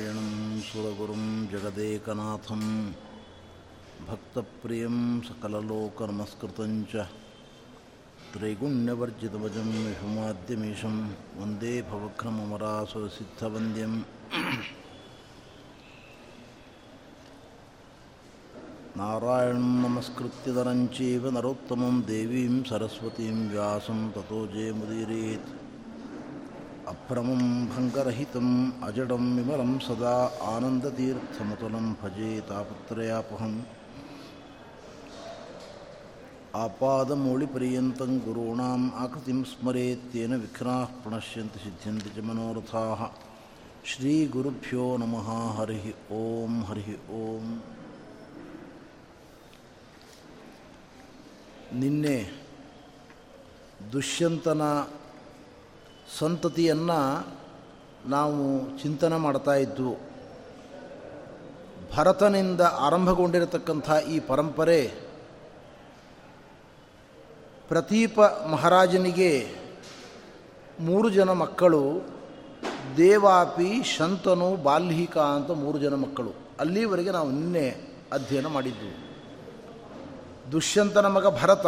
നാരായണം സുരഗുറും ജഗദേകനാഥം ഭക്തപ്രിയം സകലലോകനമസ്കൃതം ച ത്രൈഗുണ്യവർജിതവചം വന്ദേ ഭവക്രമമരാസുരസിദ്ധവന്ദ്യം നാരായണം നമസ്കൃത്യതരം ചൈവ നരോത്തമം ദേവീം സരസ്വതീം വ്യാസം തതോ ജയമുദീരേത് जयमुदीरेत् अभ्रमं भङ्गरहितम् अजडं विमलं सदा आनन्दतीर्थमतुलं भजे तापत्रयापहम् आपादमौलिपर्यन्तं गुरूणाम् आकृतिं स्मरेत्तेन विघ्नाः प्रणश्यन्ति सिद्ध्यन्ति च मनोरथाः श्रीगुरुभ्यो नमः हरिः ॐ हरिः ॐ ನಿನ್ನೆ ದುಷ್ಯಂತನ ಸಂತತಿಯನ್ನು ನಾವು ಚಿಂತನೆ ಮಾಡ್ತಾ ಇದ್ವು ಭರತನಿಂದ ಆರಂಭಗೊಂಡಿರತಕ್ಕಂಥ ಈ ಪರಂಪರೆ ಪ್ರತೀಪ ಮಹಾರಾಜನಿಗೆ ಮೂರು ಜನ ಮಕ್ಕಳು, ದೇವಾಪಿ, ಶಂತನು, ಬಾಲ್ಹಿಕ ಅಂತ ಮೂರು ಜನ ಮಕ್ಕಳು. ಅಲ್ಲಿವರೆಗೆ ನಾವು ನಿನ್ನೆ ಅಧ್ಯಯನ ಮಾಡಿದ್ದು. ದುಷ್ಯಂತನ ಮಗ ಭರತ.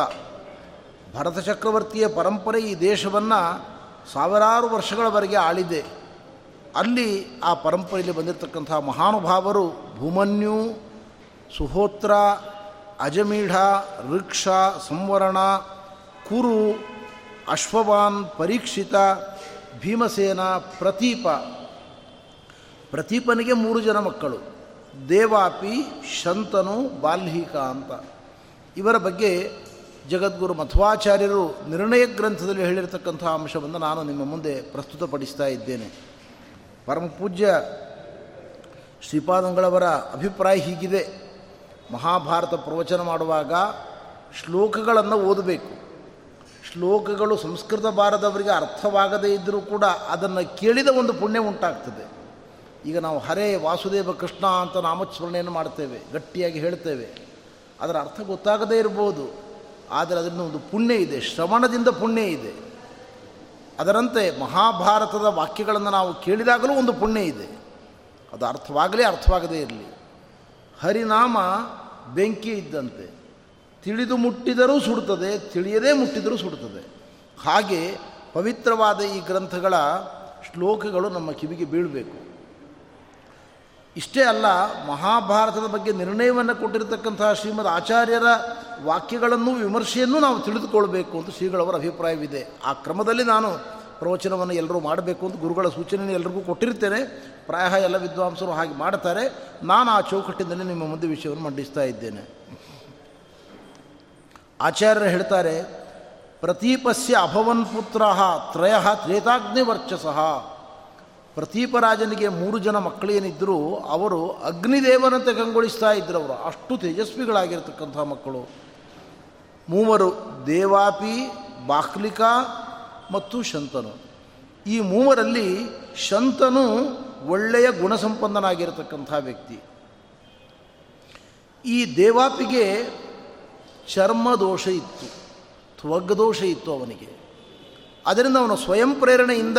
ಭರತ ಚಕ್ರವರ್ತಿಯ ಪರಂಪರೆ ಈ ದೇಶವನ್ನು ಸಾವಿರಾರು ವರ್ಷಗಳವರೆಗೆ ಆಳಿದೆ ಅಲ್ಲಿ ಆ ಪರಂಪರೆಯಲ್ಲಿ ಬಂದಿರತಕ್ಕಂಥ ಮಹಾನುಭಾವರು ಭೂಮನ್ಯು, ಸುಹೋತ್ರ, ಅಜಮೀಢ ವೃಕ್ಷ ಸಂವರಣ, ಕುರು, ಅಶ್ವವಾನ್, ಪರೀಕ್ಷಿತ, ಭೀಮಸೇನ, ಪ್ರತೀಪ. ಪ್ರತೀಪನಿಗೆ ಮೂರು ಜನ ಮಕ್ಕಳು, ದೇವಾಪಿ, ಶಂತನು, ಬಾಲ್ಹಿಕ ಅಂತ. ಇವರ ಬಗ್ಗೆ ಜಗದ್ಗುರು ಮಧ್ವಾಚಾರ್ಯರು ನಿರ್ಣಯ ಗ್ರಂಥದಲ್ಲಿ ಹೇಳಿರತಕ್ಕಂಥ ಅಂಶವನ್ನು ನಾನು ನಿಮ್ಮ ಮುಂದೆ ಪ್ರಸ್ತುತಪಡಿಸ್ತಾ ಇದ್ದೇನೆ. ಪರಮ ಪೂಜ್ಯ ಶ್ರೀಪಾದಂಗಳವರ ಅಭಿಪ್ರಾಯ ಹೀಗಿದೆ. ಮಹಾಭಾರತ ಪ್ರವಚನ ಮಾಡುವಾಗ ಶ್ಲೋಕಗಳನ್ನು ಓದಬೇಕು. ಶ್ಲೋಕಗಳು ಸಂಸ್ಕೃತ ಬಾರದವರಿಗೆ ಅರ್ಥವಾಗದೇ ಇದ್ದರೂ ಕೂಡ ಅದನ್ನು ಕೇಳಿದ ಒಂದು ಪುಣ್ಯ ಉಂಟಾಗ್ತದೆ. ಈಗ ನಾವು ಹರೇ ವಾಸುದೇವ ಕೃಷ್ಣ ಅಂತ ನಾಮಸ್ಮರಣೆಯನ್ನು ಮಾಡ್ತೇವೆ, ಗಟ್ಟಿಯಾಗಿ ಹೇಳ್ತೇವೆ. ಅದರ ಅರ್ಥ ಗೊತ್ತಾಗದೇ ಇರ್ಬೋದು. ಆದರೆ ಅದರಿಂದ ಒಂದು ಪುಣ್ಯ ಇದೆ, ಶ್ರವಣದಿಂದ ಪುಣ್ಯ ಇದೆ. ಅದರಂತೆ ಮಹಾಭಾರತದ ವಾಕ್ಯಗಳನ್ನು ನಾವು ಕೇಳಿದಾಗಲೂ ಒಂದು ಪುಣ್ಯ ಇದೆ. ಅದು ಅರ್ಥವಾಗಲೇ, ಅರ್ಥವಾಗದೇ ಇರಲಿ. ಹರಿನಾಮ ಬೆಂಕಿ ಇದ್ದಂತೆ. ತಿಳಿದು ಮುಟ್ಟಿದರೂ ಸುಡುತ್ತದೆ ತಿಳಿಯದೇ ಮುಟ್ಟಿದರೂ ಸುಡುತ್ತದೆ ಹಾಗೆ ಪವಿತ್ರವಾದ ಈ ಗ್ರಂಥಗಳ ಶ್ಲೋಕಗಳು ನಮ್ಮ ಕಿವಿಗೆ ಬೀಳಬೇಕು. ಇಷ್ಟೇ ಅಲ್ಲ, ಮಹಾಭಾರತದ ಬಗ್ಗೆ ನಿರ್ಣಯವನ್ನು ಕೊಟ್ಟಿರತಕ್ಕಂತಹ ಶ್ರೀಮದ್ ಆಚಾರ್ಯರ ವಾಕ್ಯಗಳನ್ನು ವಿಮರ್ಶೆಯನ್ನು ನಾವು ತಿಳಿದುಕೊಳ್ಬೇಕು ಅಂತ ಶ್ರೀಗಳವರ ಅಭಿಪ್ರಾಯವಿದೆ. ಆ ಕ್ರಮದಲ್ಲಿ ನಾನು ಪ್ರವಚನವನ್ನು ಎಲ್ಲರೂ ಮಾಡಬೇಕು ಅಂತ ಗುರುಗಳ ಸೂಚನೆಯನ್ನು ಎಲ್ರಿಗೂ ಕೊಟ್ಟಿರ್ತೇನೆ. ಪ್ರಾಯ ಎಲ್ಲ ವಿದ್ವಾಂಸರು ಹಾಗೆ ಮಾಡ್ತಾರೆ. ನಾನು ಆ ಚೌಕಟ್ಟಿನಲ್ಲಿ ನಿಮ್ಮ ಮುಂದೆ ವಿಷಯವನ್ನು ಮಂಡಿಸ್ತಾ ಇದ್ದೇನೆ. ಆಚಾರ್ಯರು ಹೇಳ್ತಾರೆ, ಪ್ರತೀಪಸ್ಯ ಅಭವನ್ ಪುತ್ರ ತ್ರಯ ತ್ರೇತಾಗ್ನಿವರ್ಚಸಃ. ಪ್ರತೀಪರಾಜನಿಗೆ ಮೂರು ಜನ ಮಕ್ಕಳೇನಿದ್ದರೂ ಅವರು ಅಗ್ನಿದೇವನಂತೆ ಕಂಗೊಳಿಸ್ತಾ ಇದ್ದರು ಅವರು. ಅಷ್ಟು ತೇಜಸ್ವಿಗಳಾಗಿರ್ತಕ್ಕಂಥ ಮಕ್ಕಳು. ಮೂವರು ದೇವಾಪಿ, ಬಾಕ್ಲಿಕಾ ಮತ್ತು ಶಂತನು. ಈ ಮೂವರಲ್ಲಿ ಶಂತನು ಒಳ್ಳೆಯ ಗುಣಸಂಪನ್ನನಾಗಿರತಕ್ಕಂಥ ವ್ಯಕ್ತಿ. ಈ ದೇವಾಪಿಗೆ ಚರ್ಮ ದೋಷ ಇತ್ತು ತ್ವಗ್ದೋಷ ಇತ್ತು ಅವನಿಗೆ. ಅದರಿಂದ ಅವನು ಸ್ವಯಂ ಪ್ರೇರಣೆಯಿಂದ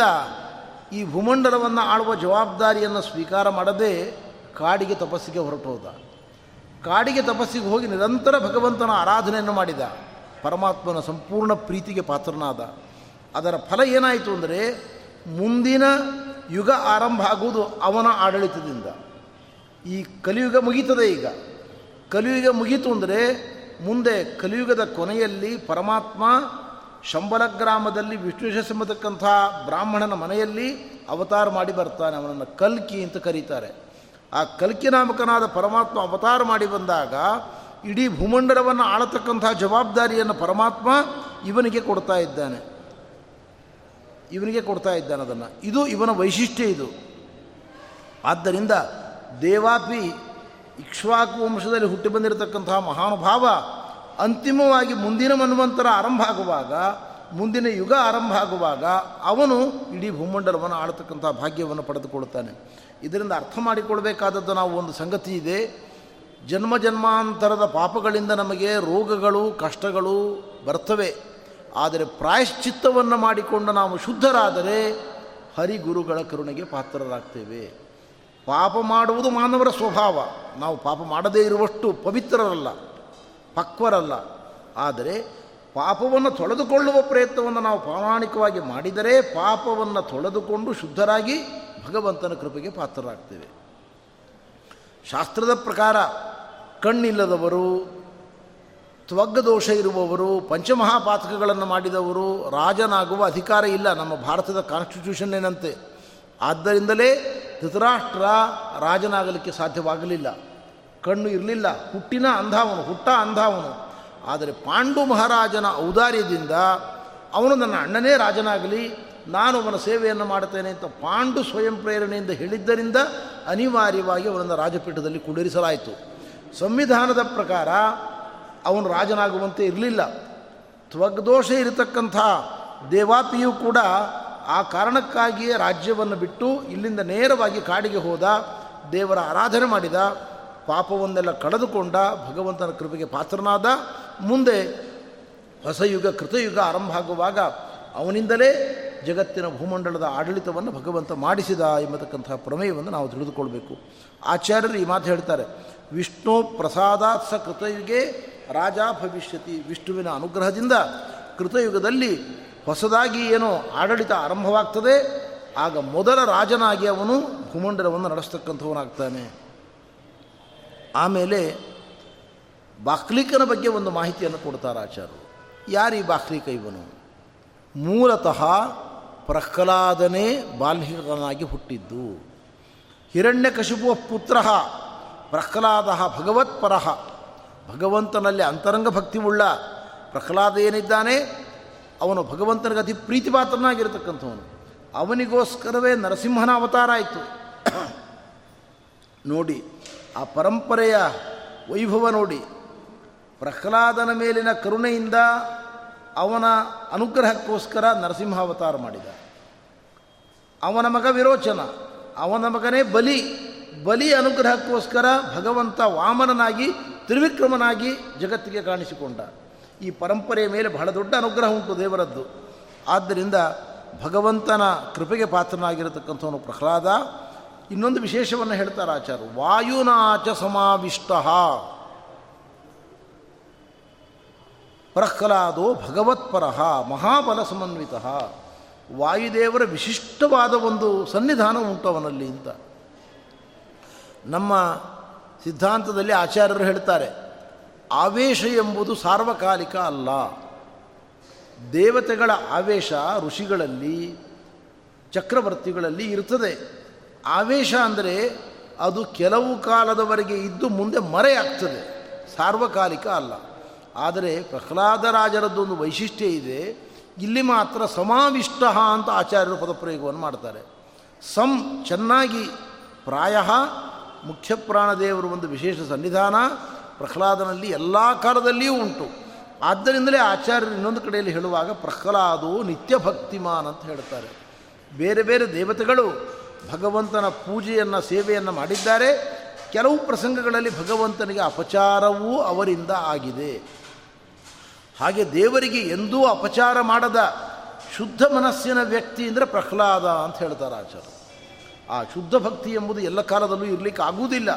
ಈ ಭೂಮಂಡಲವನ್ನು ಆಳುವ ಜವಾಬ್ದಾರಿಯನ್ನು ಸ್ವೀಕಾರ ಮಾಡದೆ ಕಾಡಿಗೆ ತಪಸ್ಸಿಗೆ ಹೊರಟೋದ ಕಾಡಿಗೆ ತಪಸ್ಸಿಗೆ ಹೋಗಿ ನಿರಂತರ ಭಗವಂತನ ಆರಾಧನೆಯನ್ನು ಮಾಡಿದ. ಪರಮಾತ್ಮನ ಸಂಪೂರ್ಣ ಪ್ರೀತಿಗೆ ಪಾತ್ರನಾದ. ಅದರ ಫಲ ಏನಾಯಿತು ಅಂದರೆ ಮುಂದಿನ ಯುಗ ಆರಂಭ ಆಗುವುದು ಅವನ ಆಡಳಿತದಿಂದ. ಈ ಕಲಿಯುಗ ಮುಗೀತದೆ ಈಗ. ಕಲಿಯುಗ ಮುಗೀತು ಅಂದರೆ ಮುಂದೆ ಕಲಿಯುಗದ ಕೊನೆಯಲ್ಲಿ ಪರಮಾತ್ಮ ಶಂಬಲ ಗ್ರಾಮದಲ್ಲಿ ವಿಷ್ಣುಶಸಂಬತಕ್ಕಂಥ ಬ್ರಾಹ್ಮಣನ ಮನೆಯಲ್ಲಿ ಅವತಾರ ಮಾಡಿ ಬರ್ತಾನೆ, ಅವನನ್ನು ಕಲ್ಕಿ ಅಂತ ಕರೀತಾರೆ. ಆ ಕಲ್ಕಿ ನಾಮಕನಾದ ಪರಮಾತ್ಮ ಅವತಾರ ಮಾಡಿ ಬಂದಾಗ ಇಡೀ ಭೂಮಂಡಲವನ್ನು ಆಳತಕ್ಕಂಥ ಜವಾಬ್ದಾರಿಯನ್ನು ಪರಮಾತ್ಮ ಇವನಿಗೆ ಕೊಡ್ತಾ ಇದ್ದಾನೆ. ಇವನಿಗೆ ಕೊಡ್ತಾ ಇದ್ದಾನೆ ಅದನ್ನು. ಇದು ಇವನ ವೈಶಿಷ್ಟ್ಯ ಇದು. ಆದ್ದರಿಂದ ದೇವಾಪಿ ಇಕ್ಷ್ವಾಕು ವಂಶದಲ್ಲಿ ಹುಟ್ಟಿ ಬಂದಿರತಕ್ಕಂತಹ ಮಹಾನುಭಾವ ಅಂತಿಮವಾಗಿ ಮುಂದಿನ ಮನ್ವಂತರ ಆರಂಭ ಆಗುವಾಗ, ಮುಂದಿನ ಯುಗ ಆರಂಭ ಆಗುವಾಗ ಅವನು ಇಡೀ ಭೂಮಂಡಲವನ್ನು ಆಳತಕ್ಕಂಥ ಭಾಗ್ಯವನ್ನು ಪಡೆದುಕೊಳ್ಳುತ್ತಾನೆ. ಇದರಿಂದ ಅರ್ಥ ಮಾಡಿಕೊಳ್ಬೇಕಾದದ್ದು ನಾವು ಒಂದು ಸಂಗತಿ ಇದೆ. ಜನ್ಮ ಜನ್ಮಾಂತರದ ಪಾಪಗಳಿಂದ ನಮಗೆ ರೋಗಗಳು, ಕಷ್ಟಗಳು ಬರ್ತವೆ. ಆದರೆ ಪ್ರಾಯಶ್ಚಿತ್ತವನ್ನು ಮಾಡಿಕೊಂಡು ನಾವು ಶುದ್ಧರಾದರೆ ಹರಿಗುರುಗಳ ಕರುಣೆಗೆ ಪಾತ್ರರಾಗ್ತೇವೆ. ಪಾಪ ಮಾಡುವುದು ಮಾನವರ ಸ್ವಭಾವ. ನಾವು ಪಾಪ ಮಾಡದೇ ಇರುವಷ್ಟು ಪವಿತ್ರರಲ್ಲ. ಪಕ್ವರಲ್ಲ. ಆದರೆ ಪಾಪವನ್ನು ತೊಳೆದುಕೊಳ್ಳುವ ಪ್ರಯತ್ನವನ್ನು ನಾವು ಪ್ರಾಮಾಣಿಕವಾಗಿ ಮಾಡಿದರೆ ಪಾಪವನ್ನು ತೊಳೆದುಕೊಂಡು ಶುದ್ಧರಾಗಿ ಭಗವಂತನ ಕೃಪೆಗೆ ಪಾತ್ರರಾಗ್ತೇವೆ. ಶಾಸ್ತ್ರದ ಪ್ರಕಾರ ಕಣ್ಣಿಲ್ಲದವರು, ತ್ವಗ್ಗದೋಷ ಇರುವವರು, ಪಂಚಮಹಾಪಾತಕಗಳನ್ನು ಮಾಡಿದವರು, ರಾಜನಾಗುವ ಅಧಿಕಾರ ಇಲ್ಲ. ನಮ್ಮ ಭಾರತದ ಕಾನ್ಸ್ಟಿಟ್ಯೂಷನ್ ಏನಂತೆ? ಆದ್ದರಿಂದಲೇ ಧೃತರಾಷ್ಟ್ರ ರಾಜನಾಗಲಿಕ್ಕೆ ಸಾಧ್ಯವಾಗಲಿಲ್ಲ. ಕಣ್ಣು ಇರಲಿಲ್ಲ. ಹುಟ್ಟಿನ ಅಂಧಾವನು, ಹುಟ್ಟ ಅಂಧಾವನು. ಆದರೆ ಪಾಂಡು ಮಹಾರಾಜನ ಔದಾರ್ಯದಿಂದ ಅವನು ನನ್ನ ಅಣ್ಣನೇ ರಾಜನಾಗಲಿ, ನಾನು ಅವನ ಸೇವೆಯನ್ನು ಮಾಡುತ್ತೇನೆ ಅಂತ ಪಾಂಡು ಸ್ವಯಂ ಪ್ರೇರಣೆಯಿಂದ ಹೇಳಿದ್ದರಿಂದ ಅನಿವಾರ್ಯವಾಗಿ ಅವನನ್ನು ರಾಜಪೀಠದಲ್ಲಿ ಕುಳ್ಳಿರಿಸಲಾಯಿತು ಸಂವಿಧಾನದ ಪ್ರಕಾರ ಅವನು ರಾಜನಾಗುವಂತೆ ಇರಲಿಲ್ಲ. ತ್ವಗ್ದೋಷ ಇರತಕ್ಕಂಥ ದೇವಾಪಿಯು ಕೂಡ ಆ ಕಾರಣಕ್ಕಾಗಿಯೇ ರಾಜ್ಯವನ್ನು ಬಿಟ್ಟು ಇಲ್ಲಿಂದ ನೇರವಾಗಿ ಕಾಡಿಗೆ ಹೋದ ದೇವರ ಆರಾಧನೆ ಮಾಡಿದ. ಪಾಪವನ್ನೆಲ್ಲ ಕಳೆದುಕೊಂಡ ಭಗವಂತನ ಕೃಪೆಗೆ ಪಾತ್ರನಾದ, ಮುಂದೆ ಹೊಸ ಯುಗ, ಕೃತಯುಗ ಆರಂಭ ಆಗುವಾಗ ಅವನಿಂದಲೇ ಜಗತ್ತಿನ ಭೂಮಂಡಲದ ಆಡಳಿತವನ್ನು ಭಗವಂತ ಮಾಡಿಸಿದ ಎಂಬತಕ್ಕಂತಹ ಪ್ರಮೇಯವನ್ನು ನಾವು ತಿಳಿದುಕೊಳ್ಬೇಕು. ಆಚಾರ್ಯರು ಈ ಮಾತು ಹೇಳ್ತಾರೆ, ವಿಷ್ಣು ಪ್ರಸಾದಾತ್ ಸ ಕೃತಯುಗೆ ರಾಜ ಭವಿಷ್ಯತಿ. ವಿಷ್ಣುವಿನ ಅನುಗ್ರಹದಿಂದ ಕೃತಯುಗದಲ್ಲಿ ಹೊಸದಾಗಿ ಏನೋ ಆಡಳಿತ ಆರಂಭವಾಗ್ತದೆ, ಆಗ ಮೊದಲ ರಾಜನಾಗಿ ಅವನು ಭೂಮಂಡಲವನ್ನು ನಡೆಸ್ತಕ್ಕಂಥವನಾಗ್ತಾನೆ. ಆಮೇಲೆ ಬಾಕ್ಲಿಕನ ಬಗ್ಗೆ ಒಂದು ಮಾಹಿತಿಯನ್ನು ಕೊಡ್ತಾರೆ ಆಚಾರ್ಯರು. ಯಾರು ಈ ಬಾಕ್ಲಿಕ ಇವನು ಮೂಲತಃ ಪ್ರಹ್ಲಾದನೇ ಬಾಲ್ಯನಾಗಿ ಹುಟ್ಟಿದ್ದು. ಹಿರಣ್ಯಕಶಿಪುವ ಪುತ್ರ ಪ್ರಹ್ಲಾದ ಭಗವತ್ಪರ ಭಗವಂತನಲ್ಲಿ ಅಂತರಂಗ ಭಕ್ತಿ ಉಳ್ಳ ಪ್ರಹ್ಲಾದ ಏನಿದ್ದಾನೆ? ಅವನು ಭಗವಂತನಿಗೆ ಅತಿ ಪ್ರೀತಿಪಾತ್ರನಾಗಿರತಕ್ಕಂಥವನು. ಅವನಿಗೋಸ್ಕರವೇ ನರಸಿಂಹನ ಅವತಾರ ಆಯಿತು. ನೋಡಿ ಆ ಪರಂಪರೆಯ ವೈಭವ ನೋಡಿ ಪ್ರಹ್ಲಾದನ ಮೇಲಿನ ಕರುಣೆಯಿಂದ ಅವನ ಅನುಗ್ರಹಕ್ಕೋಸ್ಕರ ನರಸಿಂಹಾವತಾರ ಮಾಡಿದ. ಅವನ ಮಗ ವಿರೋಚನ, ಅವನ ಮಗನೇ ಬಲಿ ಬಲಿ ಅನುಗ್ರಹಕ್ಕೋಸ್ಕರ ಭಗವಂತ ವಾಮನನಾಗಿ, ತ್ರಿವಿಕ್ರಮನಾಗಿ ಜಗತ್ತಿಗೆ ಕಾಣಿಸಿಕೊಂಡ. ಈ ಪರಂಪರೆಯ ಮೇಲೆ ಬಹಳ ದೊಡ್ಡ ಅನುಗ್ರಹ ಉಂಟು ದೇವರದ್ದು. ಆದ್ದರಿಂದ ಭಗವಂತನ ಕೃಪೆಗೆ ಪಾತ್ರನಾಗಿರತಕ್ಕಂಥವನು ಪ್ರಹ್ಲಾದ. ಇನ್ನೊಂದು ವಿಶೇಷವನ್ನು ಹೇಳ್ತಾರೆ ಆಚಾರ್ಯ ವಾಯುನಾಚ ಸಮಾವಿಷ್ಟ. ಪ್ರಹ್ಲಾದೋ ಭಗವತ್ಪರ ಮಹಾಬಲ ಸಮನ್ವಿತ. ವಾಯುದೇವರ ವಿಶಿಷ್ಟವಾದ ಒಂದು ಸನ್ನಿಧಾನ ಉಂಟು ಅವನಲ್ಲಿ ಅಂತ. ನಮ್ಮ ಸಿದ್ಧಾಂತದಲ್ಲಿ ಆಚಾರ್ಯರು ಹೇಳ್ತಾರೆ, ಆವೇಶ ಎಂಬುದು ಸಾರ್ವಕಾಲಿಕ ಅಲ್ಲ. ದೇವತೆಗಳ ಆವೇಶ ಋಷಿಗಳಲ್ಲಿ, ಚಕ್ರವರ್ತಿಗಳಲ್ಲಿ ಇರ್ತದೆ. ಆವೇಶ ಅಂದರೆ ಅದು ಕೆಲವು ಕಾಲದವರೆಗೆ ಇದ್ದು ಮುಂದೆ ಮರೆಯಾಗ್ತದೆ. ಸಾರ್ವಕಾಲಿಕ ಅಲ್ಲ. ಆದರೆ ಪ್ರಹ್ಲಾದರಾಜರದ್ದೊಂದು ವೈಶಿಷ್ಟ್ಯ ಇದೆ. ಇಲ್ಲಿ ಮಾತ್ರ ಸಮಾವಿಷ್ಟ ಅಂತ ಆಚಾರ್ಯರು ಪದಪ್ರಯೋಗವನ್ನು ಮಾಡ್ತಾರೆ. ಸಂ ಚೆನ್ನಾಗಿ ಪ್ರಾಯ ಮುಖ್ಯ ಪ್ರಾಣದೇವರು ಒಂದು ವಿಶೇಷ ಸನ್ನಿಧಾನ ಪ್ರಹ್ಲಾದನಲ್ಲಿ ಎಲ್ಲ ಕಾಲದಲ್ಲಿಯೂ ಉಂಟು. ಆದ್ದರಿಂದಲೇ ಆಚಾರ್ಯರು ಇನ್ನೊಂದು ಕಡೆಯಲ್ಲಿ ಹೇಳುವಾಗ ಪ್ರಹ್ಲಾದು ನಿತ್ಯ ಭಕ್ತಿಮಾನ್ ಅಂತ ಹೇಳ್ತಾರೆ. ಬೇರೆ ಬೇರೆ ದೇವತೆಗಳು ಭಗವಂತನ ಪೂಜೆಯನ್ನು, ಸೇವೆಯನ್ನು ಮಾಡಿದ್ದಾರೆ. ಕೆಲವು ಪ್ರಸಂಗಗಳಲ್ಲಿ ಭಗವಂತನಿಗೆ ಅಪಚಾರವೂ ಅವರಿಂದ ಆಗಿದೆ. ಹಾಗೆ ದೇವರಿಗೆ ಎಂದೂ ಅಪಚಾರ ಮಾಡದ ಶುದ್ಧ ಮನಸ್ಸಿನ ವ್ಯಕ್ತಿ ಅಂದರೆ ಪ್ರಹ್ಲಾದ ಅಂತ ಹೇಳ್ತಾರೆ ಆಚಾರ ಆ ಶುದ್ಧ ಭಕ್ತಿ ಎಂಬುದು ಎಲ್ಲ ಕಾಲದಲ್ಲೂ ಇರಲಿಕ್ಕೆ ಆಗುವುದಿಲ್ಲ.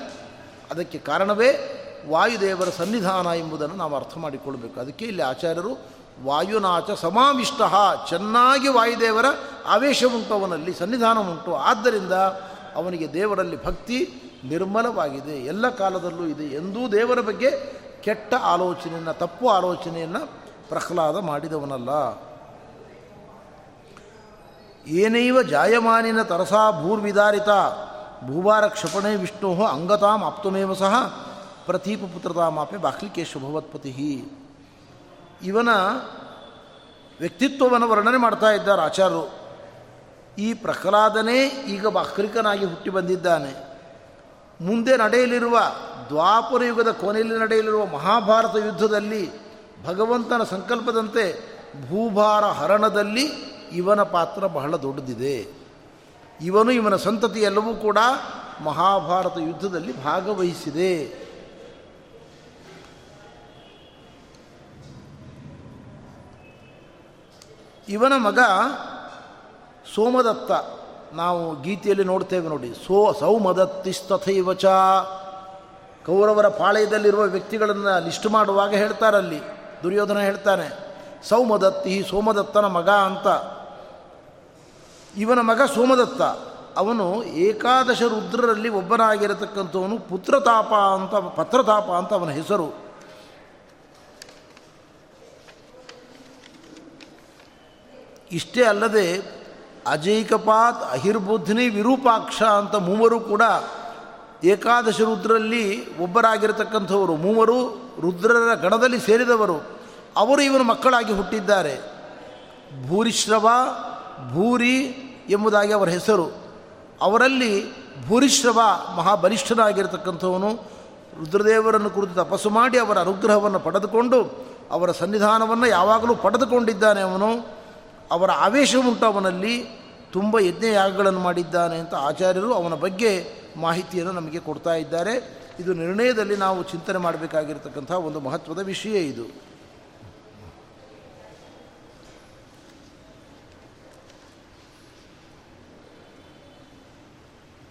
ಅದಕ್ಕೆ ಕಾರಣವೇ ವಾಯುದೇವರ ಸನ್ನಿಧಾನ ಎಂಬುದನ್ನು ನಾವು ಅರ್ಥ ಮಾಡಿಕೊಳ್ಬೇಕು. ಅದಕ್ಕೆ ಇಲ್ಲಿ ಆಚಾರ್ಯರು ವಾಯುನಾಚ ಸಮಾವಿಷ್ಟ. ಚೆನ್ನಾಗಿ ವಾಯುದೇವರ ಆವೇಶ ಉಂಟು ಅವನಲ್ಲಿ ಸನ್ನಿಧಾನ ಉಂಟು ಆದ್ದರಿಂದ ಅವನಿಗೆ ದೇವರಲ್ಲಿ ಭಕ್ತಿ ನಿರ್ಮಲವಾಗಿದೆ. ಎಲ್ಲ ಕಾಲದಲ್ಲೂ ಇದೆ ಎಂದೂ ದೇವರ ಬಗ್ಗೆ ಕೆಟ್ಟ ಆಲೋಚನೆಯನ್ನು, ತಪ್ಪು ಆಲೋಚನೆಯನ್ನು ಪ್ರಹ್ಲಾದ ಮಾಡಿದವನಲ್ಲ. ಏನೈವ ಜಾಯಮಾನಿನ ತರಸಾ ಭೂರ್ವಿದಾರಿತ ಭೂಭಾರ ಕ್ಷಪಣೆ ವಿಷ್ಣು ಅಂಗತಾಂ ಆಪ್ತಮೇವ ಸಹ ಪ್ರತೀಪ ಪುತ್ರತಾಮಾಪೆ ಬಾಹ್ಲಿಕೇಶ ಭಗವತ್ಪತಿ. ಇವನ ವ್ಯಕ್ತಿತ್ವವನ್ನು ವರ್ಣನೆ ಮಾಡ್ತಾ ಇದ್ದಾರೆ ಆಚಾರ್ಯರು. ಈ ಪ್ರಹ್ಲಾದನೇ ಈಗ ಬಾಕ್ರಿಕನಾಗಿ ಹುಟ್ಟಿ ಬಂದಿದ್ದಾನೆ. ಮುಂದೆ ನಡೆಯಲಿರುವ ದ್ವಾಪರ ಯುಗದ ಕೊನೆಯಲ್ಲಿ ನಡೆಯಲಿರುವ ಮಹಾಭಾರತ ಯುದ್ಧದಲ್ಲಿ ಭಗವಂತನ ಸಂಕಲ್ಪದಂತೆ ಭೂಭಾರ ಹರಣದಲ್ಲಿ ಇವನ ಪಾತ್ರ ಬಹಳ ದೊಡ್ಡದಿದೆ. ಇವನು ಇವನ ಸಂತತಿ ಎಲ್ಲವೂ ಕೂಡ ಮಹಾಭಾರತ ಯುದ್ಧದಲ್ಲಿ ಭಾಗವಹಿಸಿದೆ. ಇವನ ಮಗ ಸೋಮದತ್ತ. ನಾವು ಗೀತೆಯಲ್ಲಿ ನೋಡ್ತೇವೆ ನೋಡಿ. ಸೋ ಸೌಮದತ್ತಿಸ್ತಥೈವ ಚ ಕೌರವರ ಪಾಳಯದಲ್ಲಿರುವ ವ್ಯಕ್ತಿಗಳನ್ನು ಲಿಸ್ಟ್ ಮಾಡುವಾಗ ಹೇಳ್ತಾರಲ್ಲಿ ದುರ್ಯೋಧನ ಹೇಳ್ತಾನೆ, ಸೌಮದತ್ತಿ ಸೋಮದತ್ತನ ಮಗ ಅಂತ. ಇವನ ಮಗ ಸೋಮದತ್ತ. ಅವನು ಏಕಾದಶ ರುದ್ರರಲ್ಲಿ ಒಬ್ಬನಾಗಿರತಕ್ಕಂಥವನು ಪುತ್ರತಾಪ ಅಂತ, ಪತ್ರತಾಪ ಅಂತ ಅವನ ಹೆಸರು. ಇಷ್ಟೇ ಅಲ್ಲದೆ ಅಜೈಕಪಾತ್ ಅಹಿರ್ಬುದ್ಧನಿ ವಿರೂಪಾಕ್ಷ ಅಂತ ಮೂವರು ಕೂಡ ಏಕಾದಶ ರುದ್ರಲ್ಲಿ ಒಬ್ಬರಾಗಿರತಕ್ಕಂಥವರು. ಮೂವರು ರುದ್ರರ ಗಣದಲ್ಲಿ ಸೇರಿದವರು. ಅವರು ಇವನು ಮಕ್ಕಳಾಗಿ ಹುಟ್ಟಿದ್ದಾರೆ. ಭೂರಿಶ್ರವ, ಭೂರಿ ಎಂಬುದಾಗಿ ಅವರ ಹೆಸರು. ಅವರಲ್ಲಿ ಭೂರಿಶ್ರವ ಮಹಾಬಲಿಷ್ಠನಾಗಿರ್ತಕ್ಕಂಥವನು. ರುದ್ರದೇವರನ್ನು ಕುರಿತು ತಪಸ್ಸು ಮಾಡಿ ಅವರ ಅನುಗ್ರಹವನ್ನು ಪಡೆದುಕೊಂಡು ಅವರ ಸನ್ನಿಧಾನವನ್ನು ಯಾವಾಗಲೂ ಪಡೆದುಕೊಂಡಿದ್ದಾನೆ ಅವನು. ಅವರ ಆವೇಶ ಉಂಟು ಅವನಲ್ಲಿ, ತುಂಬ ಯಜ್ಞಯಾಗಗಳನ್ನು ಮಾಡಿದ್ದಾನೆ ಅಂತ ಆಚಾರ್ಯರು ಅವನ ಬಗ್ಗೆ ಮಾಹಿತಿಯನ್ನು ನಮಗೆ ಕೊಡ್ತಾ ಇದ್ದಾರೆ. ಇದು ನಿರ್ಣಯದಲ್ಲಿ ನಾವು ಚಿಂತನೆ ಮಾಡಬೇಕಾಗಿರ್ತಕ್ಕಂಥ ಒಂದು ಮಹತ್ವದ ವಿಷಯ ಇದು.